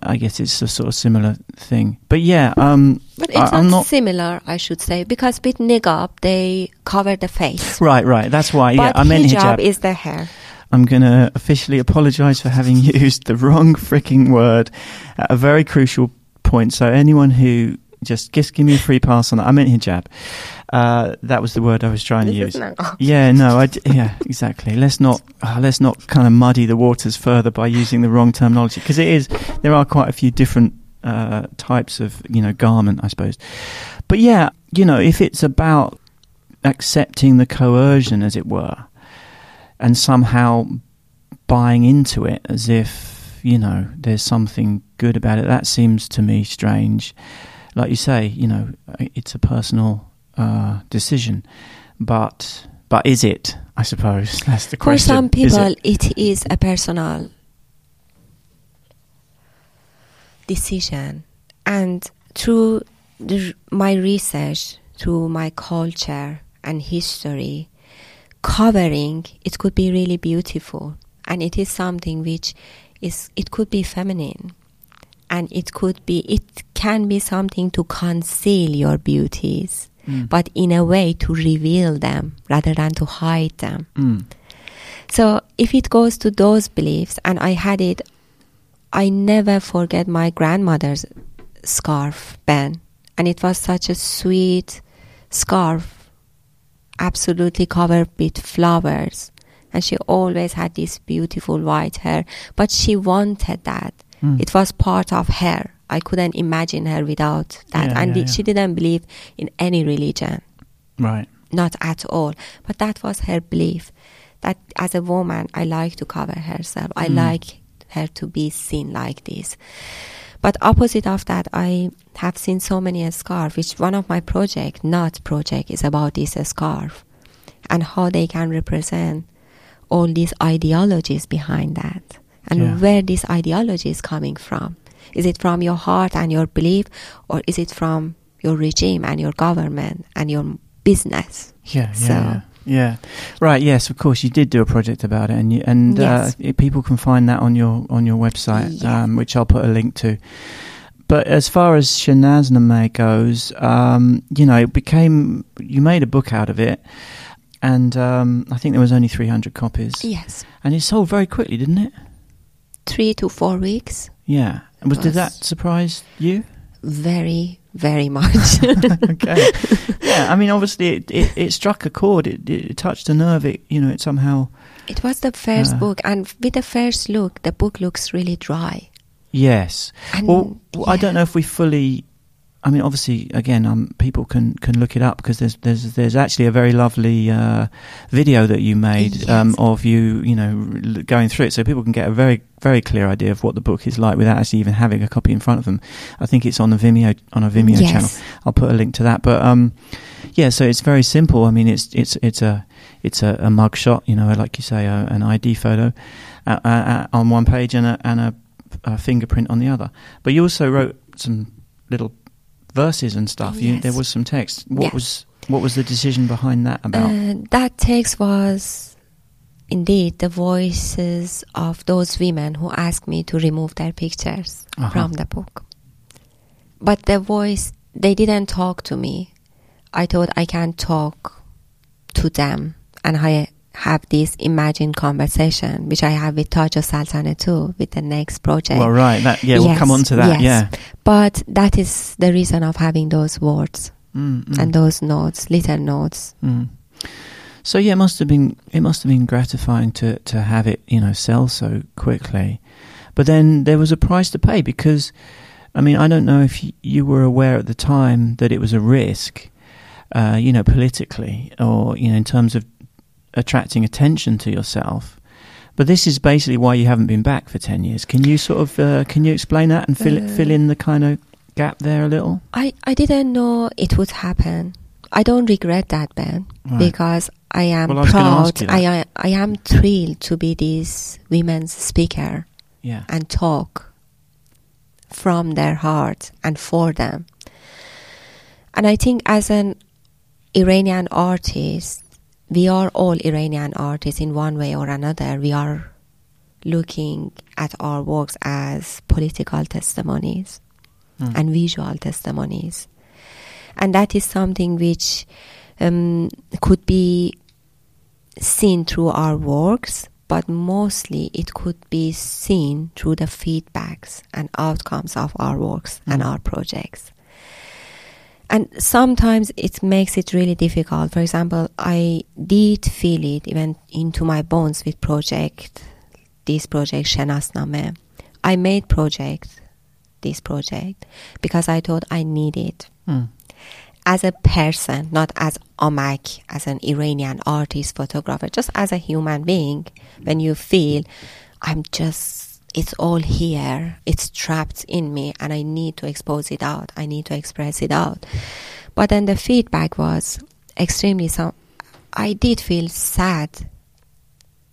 I guess it's a sort of similar thing. But yeah, um, But it's I, not, I'm not similar, I should say, because with niqab they cover the face. right, right. That's why. Yeah, but I meant hijab hijab. is the hair. I'm going to officially apologise for having used the wrong freaking word at a very crucial point. So anyone who just just give me a free pass on that. I meant hijab. Uh, that was the word I was trying to use. Yeah, no, I d- yeah, exactly. Let's not uh, let's not kind of muddy the waters further by using the wrong terminology because it is there are quite a few different uh, types of you know garment, I suppose. But yeah, you know, if it's about accepting the coercion, as it were, and somehow buying into it as if you know there's something good about it, that seems to me strange. Like you say, you know, it's a personal uh, decision, but but is it? I suppose that's the For question. some Is people, it? it is a personal decision, and through the, my research, through my culture and history, covering it could be really beautiful, and it is something which is it could be feminine, and it could be it can be something to conceal your beauties, Mm. but in a way to reveal them rather than to hide them. Mm. So if it goes to those beliefs, and I had it, I never forget my grandmother's scarf, Ben, and it was such a sweet scarf, absolutely covered with flowers, and she always had this beautiful white hair, but she wanted that. Mm. It was part of her. I couldn't imagine her without that, Yeah, and yeah, she didn't believe in any religion right. not at all. But that was her belief that as a woman, I like to cover herself. I Mm. like her to be seen like this. But opposite of that, I have seen so many a scarf, which one of my project, not project, is about this scarf and how they can represent all these ideologies behind that and Yeah. where this ideology is coming from. Is it from your heart and your belief, or is it from your regime and your government and your business? Yeah, yeah, So- yeah, yeah. Right. Yes, of course. You did do a project about it, and you, and Yes. uh, people can find that on your on your website, Yeah. um, which I'll put a link to. But as far as Shanazname goes, um, you know, it became you made a book out of it, and um, I think there was only three hundred copies, Yes, and it sold very quickly, didn't it? Three to four weeks. Yeah. And was, did that surprise you? Very, very much. okay. Yeah, I mean, obviously, it, it, it struck a chord. It, it touched a nerve. It you know, it somehow. it was the first Yeah. book, and with the first look, the book looks really dry. Yes. And Well, well, I don't know if we fully. I mean, obviously, again, um, people can, can look it up because there's there's there's actually a very lovely uh, video that you made um, of you, you know, going through it, so people can get a very very clear idea of what the book is like without actually even having a copy in front of them. I think it's on the Vimeo on a Vimeo yes. channel. I'll put a link to that. But um, yeah, so it's very simple. I mean, it's it's it's a it's a, a mug shot, you know, like you say, a, an ID photo uh, uh, on one page and a and a, a fingerprint on the other. But you also wrote some little verses and stuff. You, there was some text. What was what was the decision behind that about? Uh, that text was indeed the voices of those women who asked me to remove their pictures Uh-huh. from the book. But the voice, they didn't talk to me. I thought I can't talk to them and I have this imagined conversation, which I have with Taj Saltaneh too, with the next project. well, right. That yeah, we'll come on to that. yes. Yeah. But that is the reason of having those words Mm, mm. and those notes, little notes. Mm. So yeah, it must have been it must have been gratifying to to have it you know sell so quickly, but then there was a price to pay because, I mean, I don't know if you were aware at the time that it was a risk, uh, you know, politically or you know in terms of attracting attention to yourself. But this is basically why you haven't been back for ten years. Can you sort of uh, can you explain that and fill Uh, fill in the kind of gap there a little? I, I didn't know it would happen. I don't regret that, Ben, Right. because I am Well, I was gonna ask proud. I, I I am thrilled to be this women's speaker Yeah. and talk from their heart and for them. And I think as an Iranian artist, we are all Iranian artists in one way or another. We are looking at our works as political testimonies Mm. and visual testimonies. And that is something which um, could be seen through our works, but mostly it could be seen through the feedbacks and outcomes of our works and Mm. our projects. And sometimes it makes it really difficult. For example, I did feel it even into my bones with project, this project, Shenasnameh. I made project, this project, because I thought I need it Mm. as a person, not as Amak, as an Iranian artist, photographer, just as a human being, when you feel I'm just, it's all here, it's trapped in me, and I need to expose it out, I need to express it out. But then the feedback was extremely so. I did feel sad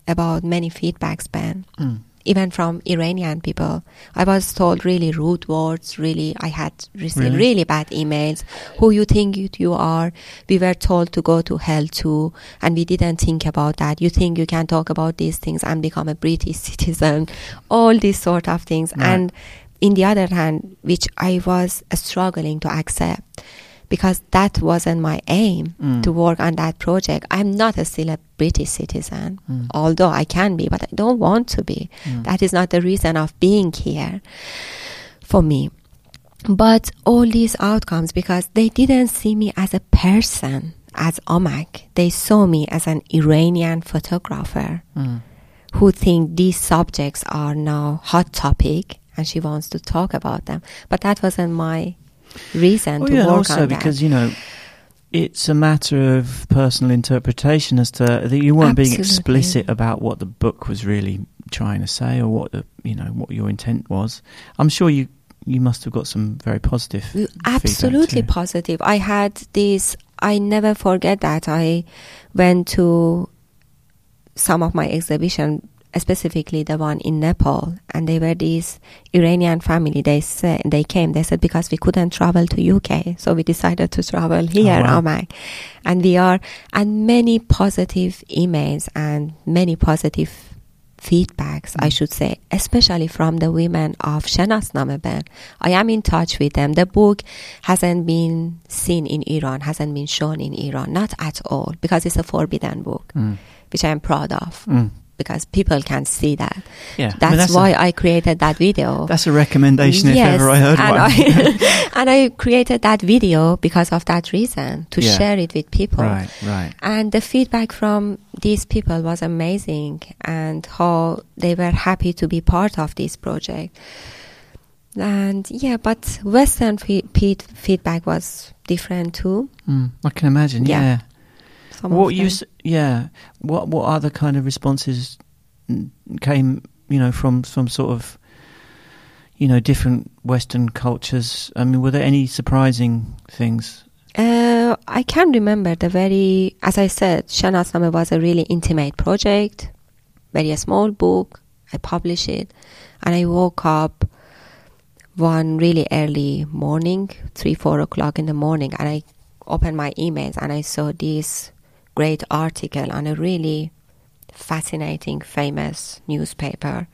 about many feedbacks, Ben Mm. Even from Iranian people. I was told really rude words, really, I had received Really? really, bad emails. Who you think you, are? We were told to go to hell too, and we didn't think about that. You think you can talk about these things and become a British citizen, all these sort of things. Right. And in the other hand, which I was struggling to accept, because that wasn't my aim Mm. to work on that project. I'm not a, still a British citizen, Mm. although I can be, but I don't want to be. Mm. That is not the reason of being here for me. But all these outcomes, because they didn't see me as a person, as Amak, they saw me as an Iranian photographer Mm. who think these subjects are now hot topic and she wants to talk about them. But that wasn't my reason Well, to yeah, work also on because you know it's a matter of personal interpretation as to that you weren't being explicit about what the book was really trying to say or what the you know what your intent was. I'm sure you you must have got some very positive. absolutely positive. I had this. I never forget that. I went to some of my exhibition, specifically the one in Nepal, and they were this Iranian family. They said they came. They said because we couldn't travel to UK, so we decided to travel here, wow. Amak, and we are and many positive emails and many positive feedbacks, I Mm. should say, especially from the women of Shenasnameh Ben. I am in touch with them. The book hasn't been seen in Iran, hasn't been shown in Iran, not at all, because it's a forbidden book, Mm. which I am proud of, Mm. Because people can see that. Yeah, I mean, That's, why I created that video. that's a recommendation if Yes, ever I heard and one. I, and I created that video because of that reason, to Yeah. share it with people. right, right. And the feedback from these people was amazing and how they were happy to be part of this project. And yeah, but Western fe- feed- feedback was different too. Mm, I can imagine. Yeah. Yeah. Some what you s- yeah. What what other kind of responses came you know from from sort of you know different western cultures? I mean were there any surprising things? Uh, I can remember the very, as I said, Shenasnameh was a really intimate project, very small book. I published it, and I woke up one really early morning, three, four o'clock in the morning, and I opened my emails and I saw this great article on a really fascinating, famous newspaper.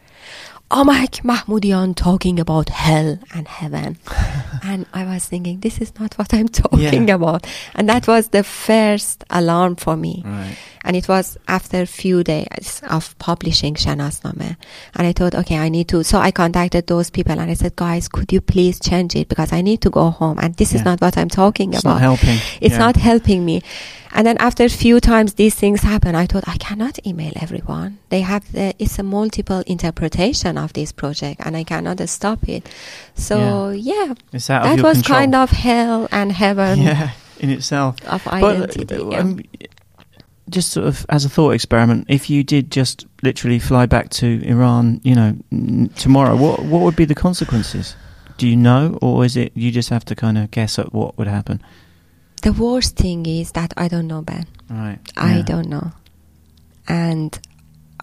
Amak Mahmoodian talking about hell and heaven. and I was thinking, this is not what I'm talking Yeah. about. And that was the first alarm for me. right And it was after a few days of publishing Shenasnameh. And I thought, okay, I need to. So I contacted those people and I said, guys, could you please change it? Because I need to go home. And this is not what I'm talking it's about. It's not helping It's Yeah. not helping me. And then after a few times these things happen, I thought I cannot email everyone. They have the, it's a multiple interpretation of this project, and I cannot stop it. So yeah, of that was control kind of hell and heaven yeah in itself of but identity. uh, yeah. um, just sort of as a thought experiment if you did just literally fly back to iran you know n- tomorrow what what would be the consequences do you know or is it you just have to kind of guess at what would happen the worst thing is that I don't know Ben. right I yeah. don't know. And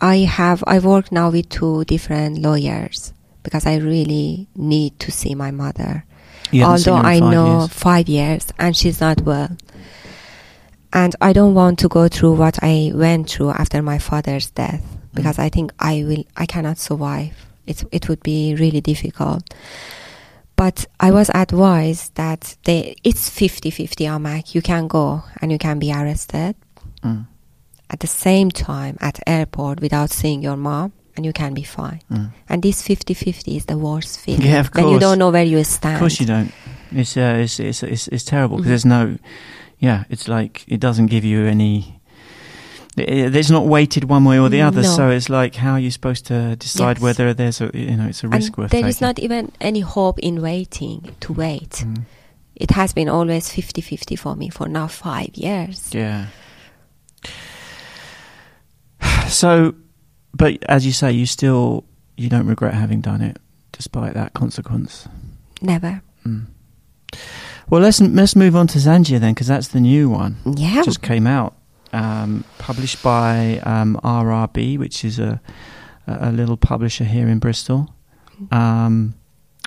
I have I work now with two different lawyers because I really need to see my mother. You haven't seen Although I five know years. five years and she's not well. And I don't want to go through what I went through after my father's death because I think I will I cannot survive. It it would be really difficult. But I was advised that they it's 50-50 Amak. You can go and you can be arrested Mm, at the same time at airport without seeing your mom and you can be fine. mm. And this 50-50 is the worst feeling. Yeah, of When you don't know where you stand. Of course you don't. It's uh, it's it's it's, it's terrible because Mhm. there's no, yeah, it's like it doesn't give you any. It's not weighted one way or the other, No. so it's like how are you supposed to decide Yes. whether there's a you know it's a risk and worth there taking. is not even any hope in waiting to wait. Mm, It has been always 50-50 for me for now five years. yeah. So, but as you say, you still you don't regret having done it, despite that consequence. Never. Mm. Well, let's let's move on to Zanjir then, because that's the new one. Yeah. just came out, um, published by um, RRB, which is a a a little publisher here in Bristol. Um,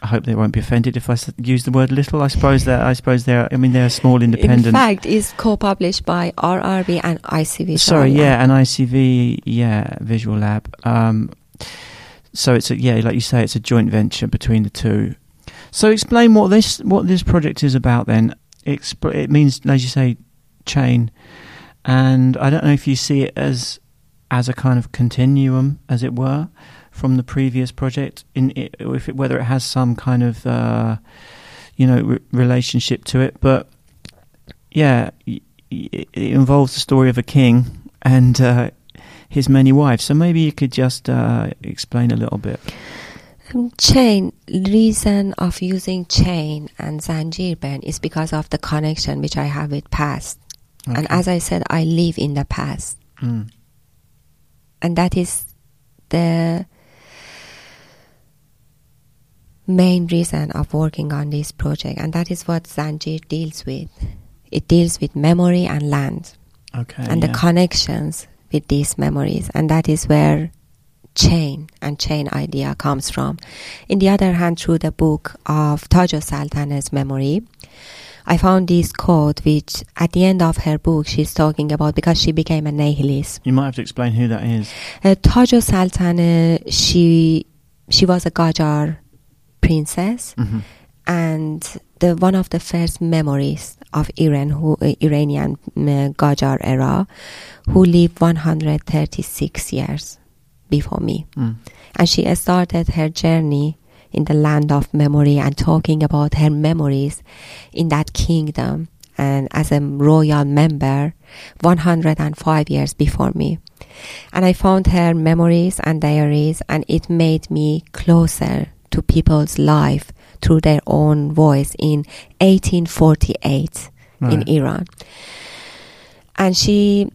I hope they won't be offended if I use the word little. I suppose that I suppose they're. I mean, they're a small independent. In fact, it's co-published by RRB and ICV. Sorry, yeah, and ICV, yeah, Visual Lab. Um, so it's a yeah, like you say, it's a joint venture between the two. So explain what this what this project is about. Then it means, as you say, chain, and I don't know if you see it as as a kind of continuum, as it were, from the previous project. In it, if it, whether it has some kind of uh, you know re- relationship to it, but yeah, it involves the story of a king and uh, his many wives. So maybe you could just uh, explain a little bit. Um, Chain reason of using chain and Zanjir band is because of the connection which I have with past. And as I said, I live in the past, Mm. and that is the main reason of working on this project, and that is what Zanjir deals with. It deals with memory and land. okay, and the connections with these memories and that is where chain and chain idea comes from. In the other hand through the book of Taj Saltaneh's memory I found this quote which at the end of her book she's talking about because she became a nihilist. You might have to explain who that is. uh, Saltaneh uh, she she was a Qajar princess hmm and the one of the first memories of Iran, who uh, Iranian uh, Qajar era, who lived 136 years before me, Mm. and she started her journey in the land of memory and talking about her memories in that kingdom and as a royal member 105 years before me and i found her memories and diaries and it made me closer to people's life through their own voice in 1848 in Iran. And she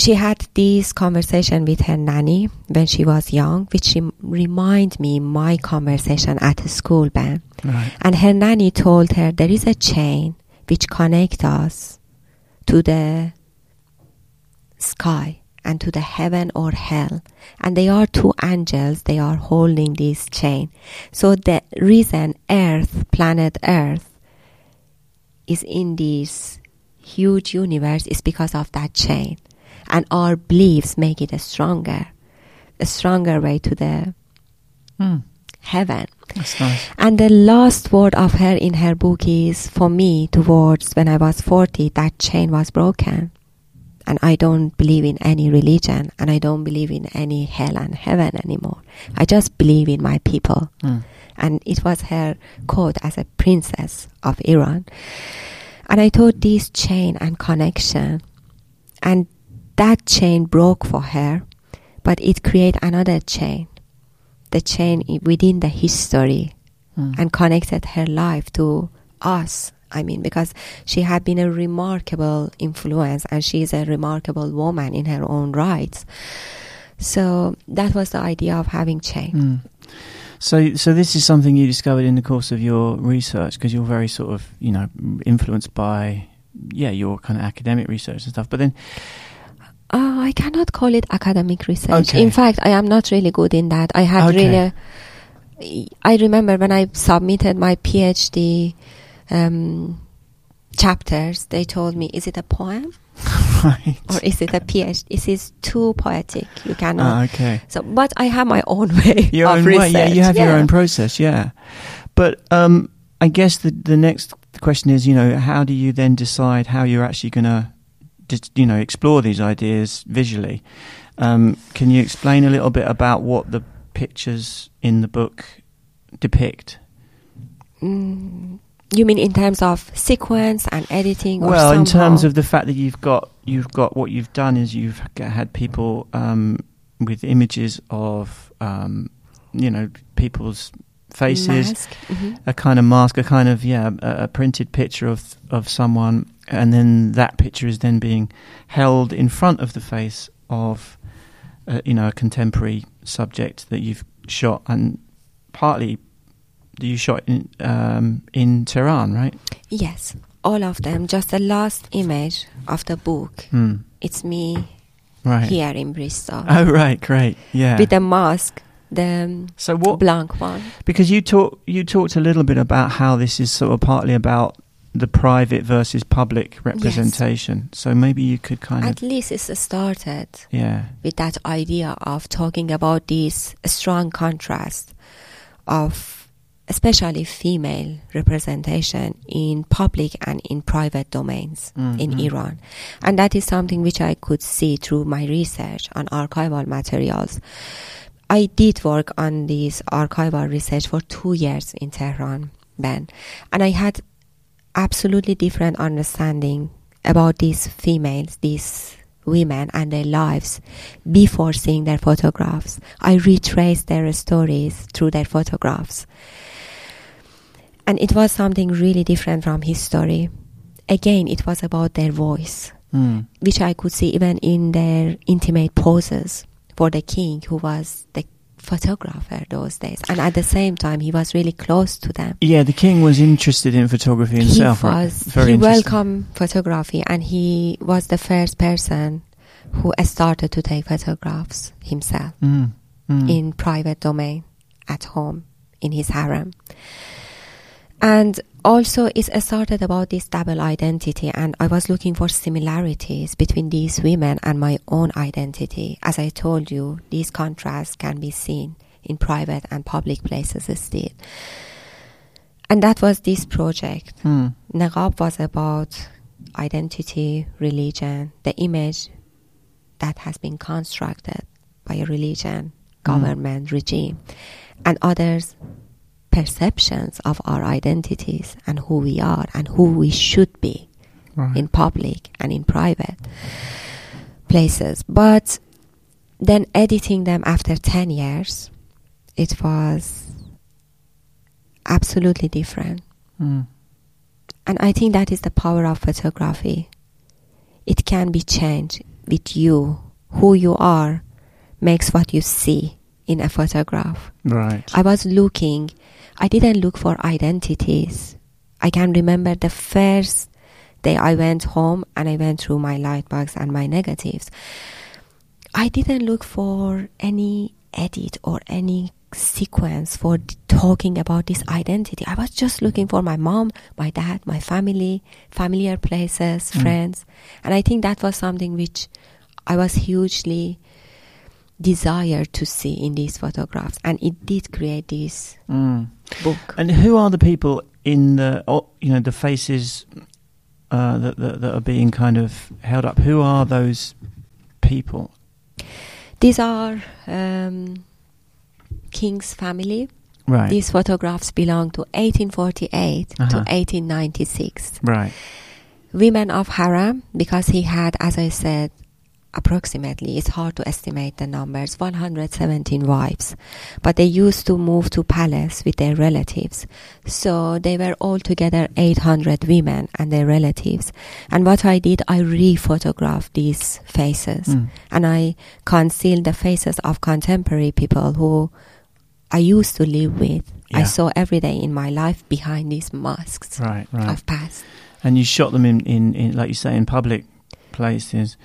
she had this conversation with her nanny when she was young, which rem- remind me my conversation at the school, Ben. Right. And her nanny told her there is a chain which connects us to the sky and to the heaven or hell. And they are two angels, they are holding this chain. So the reason Earth, planet Earth, is in this huge universe is because of that chain. And our beliefs make it a stronger, a stronger way to the Mm. heaven. That's nice. And the last word of her in her book is for me, towards when I was 40, that chain was broken. And I don't believe in any religion and I don't believe in any hell and heaven anymore. I just believe in my people. Mm. And it was her quote as a princess of Iran. And I thought this chain and connection, and that chain broke for her, but it created another chain. The chain within the history Mm. and connected her life to us. I mean, because she had been a remarkable influence and she is a remarkable woman in her own rights. So that was the idea of having chain. Mm. So, so this is something you discovered in the course of your research because you're very sort of, you know, influenced by, yeah, your kind of academic research and stuff. But then, Uh, I cannot call it academic research. Okay. In fact, I am not really good in that. I had Okay. really I remember when I submitted my PhD um, chapters, they told me, "Is it a poem right. or is it a PhD? This is too poetic. You cannot." Ah, okay. So, but I have my own way Your of own research. way. Yeah, you have your own process. Yeah. But um, I guess the the next question is, you know, how do you then decide how you're actually going to, you know, explore these ideas visually? Um, can you explain a little bit about what the pictures in the book depict? Mm, you mean in terms of sequence and editing? Or Well, in terms of the fact that you've got you've got what you've done is you've had people um, with images of um, you know people's faces. Mhm. a kind of mask, a kind of yeah, a, a printed picture of of someone, and then that picture is then being held in front of the face of uh, you know a contemporary subject that you've shot, and partly you shot in um, in Tehran, right? Yes, all of them. Just the last image of the book. Hmm. It's me Right. here in Bristol Oh right, great, yeah. with a mask, the um, so what? blank one. Because you talk, you talked a little bit about how this is sort of partly about the private versus public representation. So maybe you could kind At of, at least it's started yeah, with that idea of talking about this strong contrast of especially female representation in public and in private domains in Mhm. Iran. And that is something which I could see through my research on archival materials. I did work on this archival research for two years in Tehran then, and I had absolutely different understanding about these females, these women and their lives before seeing their photographs. I retraced their stories through their photographs. And it was something really different from his story. Again, it was about their voice, Mm. which I could see even in their intimate poses the king, who was the photographer those days. And at the same time, he was really close to them. yeah. The king was interested in photography himself. he was Very he welcomed photography and he was the first person who started to take photographs himself Mm. Mm. in private domain at home in his harem and also it started about this double identity and i was looking for similarities between these women and my own identity. As i told you these contrasts can be seen in private and public places still. And that was this project. Mm. Niqab was about identity, religion, the image that has been constructed by a religion, government, regime, and others' perceptions of our identities and who we are and who we should be Right. in public and in private places. But then editing them after 10 years, it was absolutely different. Mm. And I think that is the power of photography. It can be changed with you. Who you are makes what you see in a photograph. Right. I was looking, I didn't look for identities. I can remember the first day I went home and I went through my lightbox and my negatives. I didn't look for any edit or any sequence for d- talking about this identity. I was just looking for my mom, my dad, my family, familiar places, Mm. friends. And I think that was something which I was hugely desired to see in these photographs. And it did create this Mm. Book. And who are the people in the, you know, the faces uh, that, that that are being kind of held up? Who are those people? These are um, King's family. Right. These photographs belong to 1848 to Uh-huh. 1896. right. Women of harem, because he had, as I said, approximately, it's hard to estimate the numbers, 117 wives. But they used to move to palace with their relatives. So they were altogether 800 women and their relatives. And what I did, I re-photographed these faces. Mm. and I concealed the faces of contemporary people who I used to live with. I saw every day in my life behind these masks Right. Right. of past. and you shot them in, in, in, like you say, in public places.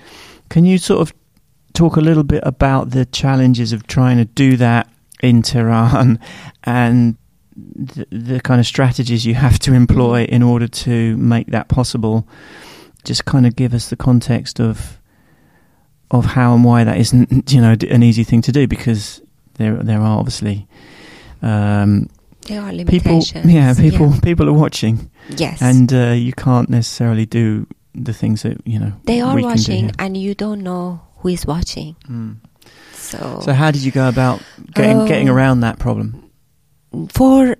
Can you sort of talk a little bit about the challenges of trying to do that in Tehran and the, the kind of strategies you have to employ in order to make that possible. Just kind of give us the context of of how and why that isn't you know an easy thing to do because there there are obviously um, There are people limitations. yeah people people are watching Yes. and uh, you can't necessarily do the things that you know they are we can do watching, and you don't know who is watching. Mm. So, So how did you go about getting Oh. getting around that problem? for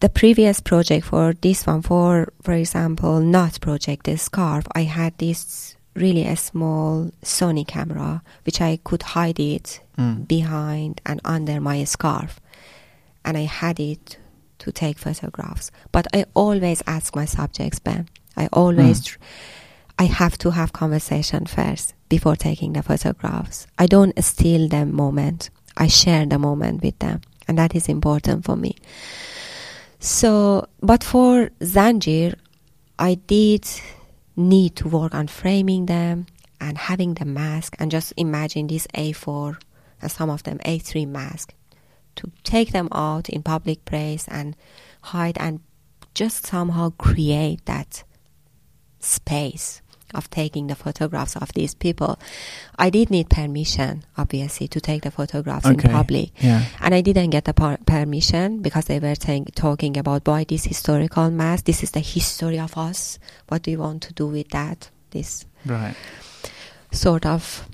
the previous project, for this one, for for example, not project, the scarf, I had this really a small Sony camera, which I could hide it Mm. behind and under my scarf, and I had it to take photographs. But I always ask my subjects, Ben. I always, hmm. tr- I have to have conversation first before taking the photographs. I don't steal the moment. I share the moment with them, and that is important for me. So, but for Zanjir, I did need to work on framing them and having the mask, and just imagine this A4 and some of them A3 mask to take them out in public place and hide and just somehow create that space of taking the photographs of these people. I did need permission, obviously, to take the photographs in public. Yeah. And I didn't get the par- permission because they were saying, talking about why this historical mass, This is the history of us. What do you want to do with that? This Right. sort of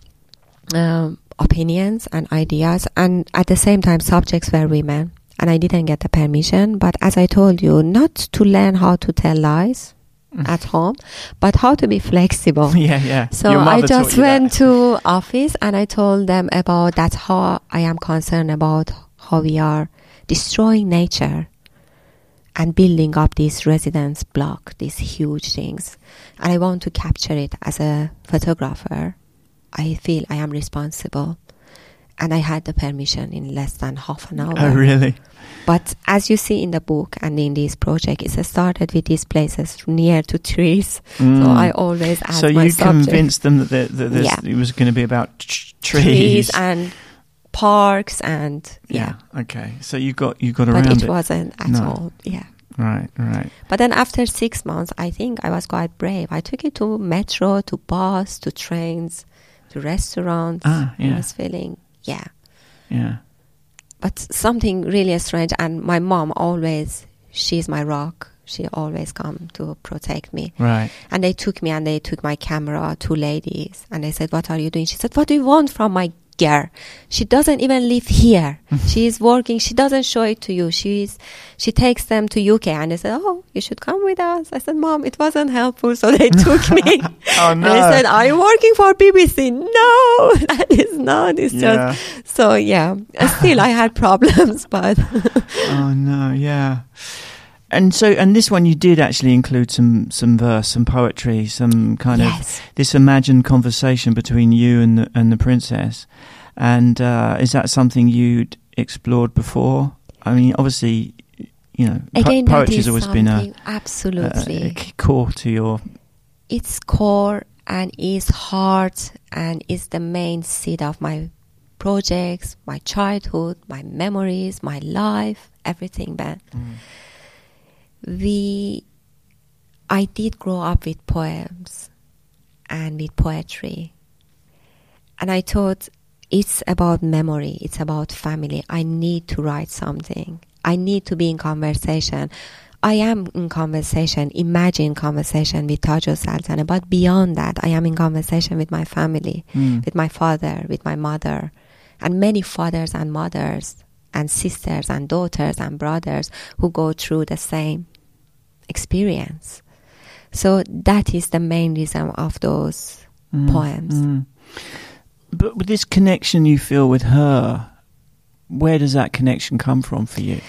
um, opinions and ideas. And at the same time, subjects were women. And I didn't get the permission. But as I told you, not to learn how to tell lies at home, but how to be flexible. yeah, yeah. So I just went to office and I told them about that how I am concerned about how we are destroying nature and building up these residence block, these huge things. And I want to capture it as a photographer. I feel I am responsible. And I had the permission in less than half an hour. Oh, really? But as you see in the book and in this project, it started with these places near to trees. So Mm. I always ask So you subject convinced them that, there, that Yeah. it was going to be about tr- trees. trees and parks and yeah. Okay. So you got you got But around it wasn't at No. all. Yeah. Right. Right. But then after six months, I think I was quite brave. I took it to metro, to bus, to trains, to restaurants. Ah, yeah. I was feeling, yeah. Yeah. But something really strange. And my mom always, she's my rock. She always come to protect me. Right. And they took me and they took my camera, two ladies, and they said, What are you doing? She said, What do you want from my girl? She doesn't even live here. Mm-hmm. she is working, she doesn't show it to you. She's she takes them to UK and they said, Oh, you should come with us. I said, Mom, it wasn't helpful, so they took me. Oh no. And. I said, Are you working for BBC? No, that is not. It's Yeah. just so yeah. Still I had problems, but oh no. Yeah. And so, and this one you did actually include some some verse, some poetry, some kind of this imagined conversation between you and the, and the princess. And uh, is that something you'd explored before? I mean, obviously, you know, po- Again, poetry's is always been a, something a, absolutely. a core to your. its core and its heart and is the main seed of my projects, my childhood, my memories, my life, everything, Ben. We, I did grow up with poems and with poetry. And I thought it's about memory, it's about family. I need to write something. I need to be in conversation. I am in conversation, imagine conversation with Taj Saltaneh, but beyond that, I am in conversation with my family, Mm. with my father, with my mother, and many fathers and mothers, and sisters and daughters and brothers who go through the same experience. So that is the main reason of those Mm, poems. mm. But with this connection you feel with her, where does that connection come from for you?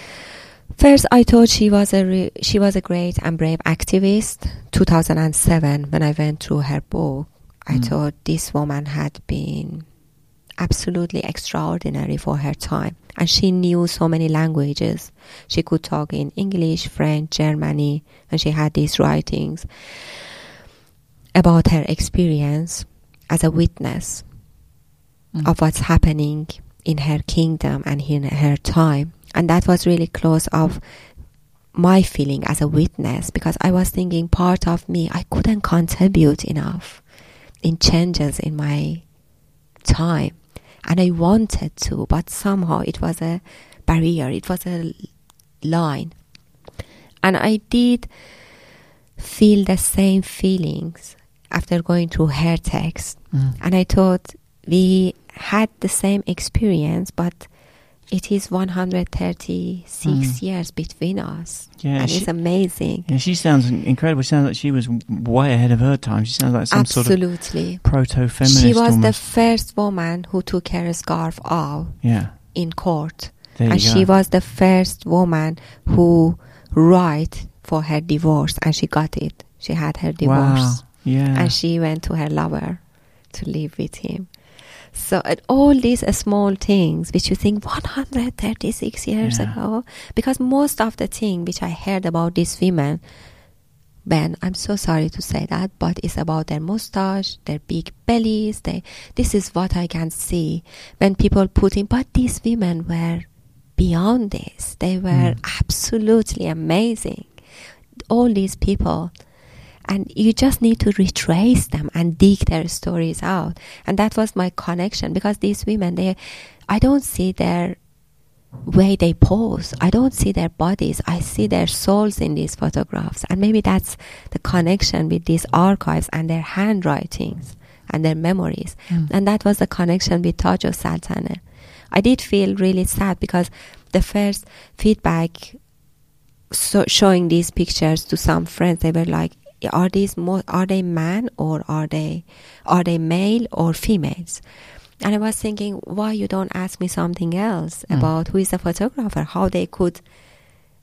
First, I thought she was a re- she was a great and brave activist. 2007, when I went through her book, I Mm. thought this woman had been absolutely extraordinary for her time, and she knew so many languages. She could talk in English, French, Germany, and she had these writings about her experience as a witness Mm. of what's happening in her kingdom and in her time. And that was really close of my feeling as a witness because I was thinking part of me, I couldn't contribute enough in changes in my time. And I wanted to, but somehow it was a barrier, it was a line. And I did feel the same feelings after going through her text. Mm. And I thought we had the same experience, but it is 136 Mm. years between us. Yeah, and she- it's amazing. Yeah, she sounds incredible. She sounds like she was way ahead of her time. She sounds like some sort of Absolutely. proto-feminist. She was the first woman who took her scarf off yeah. in court. There and she was the first woman who write for her divorce and she got it. She had her divorce. Wow. Yeah. and she went to her lover to live with him. So at all these uh, small things which you think 136 years Yeah. ago, because most of the thing which I heard about these women, Ben, I'm so sorry to say that, but it's about their mustache, their big bellies. They, this is what I can see when people put in. But these women were beyond this. They were Mm. absolutely amazing. All these people and you just need to retrace them and dig their stories out. And that was my connection because these women they i don't see their way they pose. I don't see their bodies. I see their souls in these photographs. And maybe that's the connection with these archives and their handwritings and their memories. Mm. and that was the connection with Taj Saltaneh. I did feel really sad because the first feedback so showing these pictures to some friends, they were like, "Are these mo- are they man or are they are they male or females?" And I was thinking, why you don't ask me something else Mm. about who is the photographer, how they could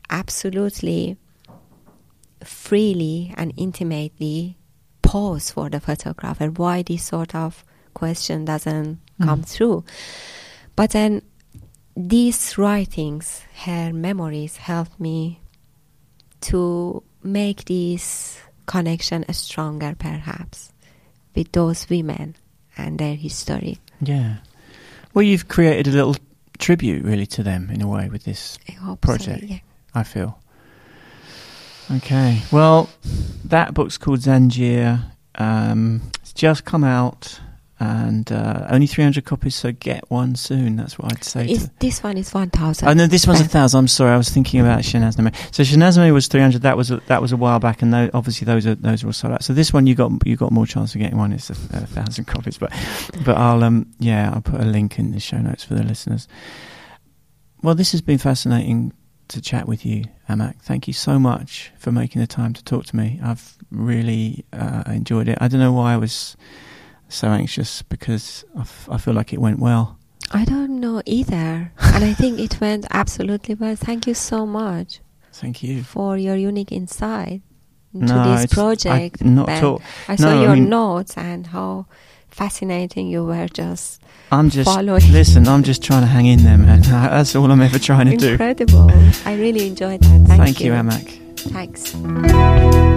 absolutely freely and intimately pose for the photographer. Why this sort of question doesn't come Mm. through? But then these writings, her memories, helped me to make this connection stronger, perhaps, with those women and their history. yeah. Well, you've created a little tribute, really, to them in a way with this. Project. So, yeah. I feel. Okay. Well, that book's called Zanjir. Um, it's just come out, and uh, only 300 copies, so get one soon. That's what I'd say. Is, this one is 1,000. Oh no, this one's a thousand. I'm sorry, I was thinking about Shenasnameh. So Shenasnameh was 300. That was a, that was a while back, and tho- obviously those are those are all sold out. So this one you got you got more chance of getting one. It's a, a thousand copies, but but I'll um yeah I'll put a link in the show notes for the listeners. Well, this has been fascinating to chat with you, Amak. Thank you so much for making the time to talk to me. I've really uh, enjoyed it. I don't know why I was so anxious because I, f- I feel like it went well. I don't know either. and I think it went absolutely well. Thank you so much Thank you. for your unique insight into No, this it's- I- project. not Ben. at all. I saw No, I your mean- notes and how fascinating you were just I'm just following. listen. I'm just trying to hang in there, man. That's all I'm ever trying to do. Incredible. I really enjoyed that. Thank, Thank you, Amak. Thanks.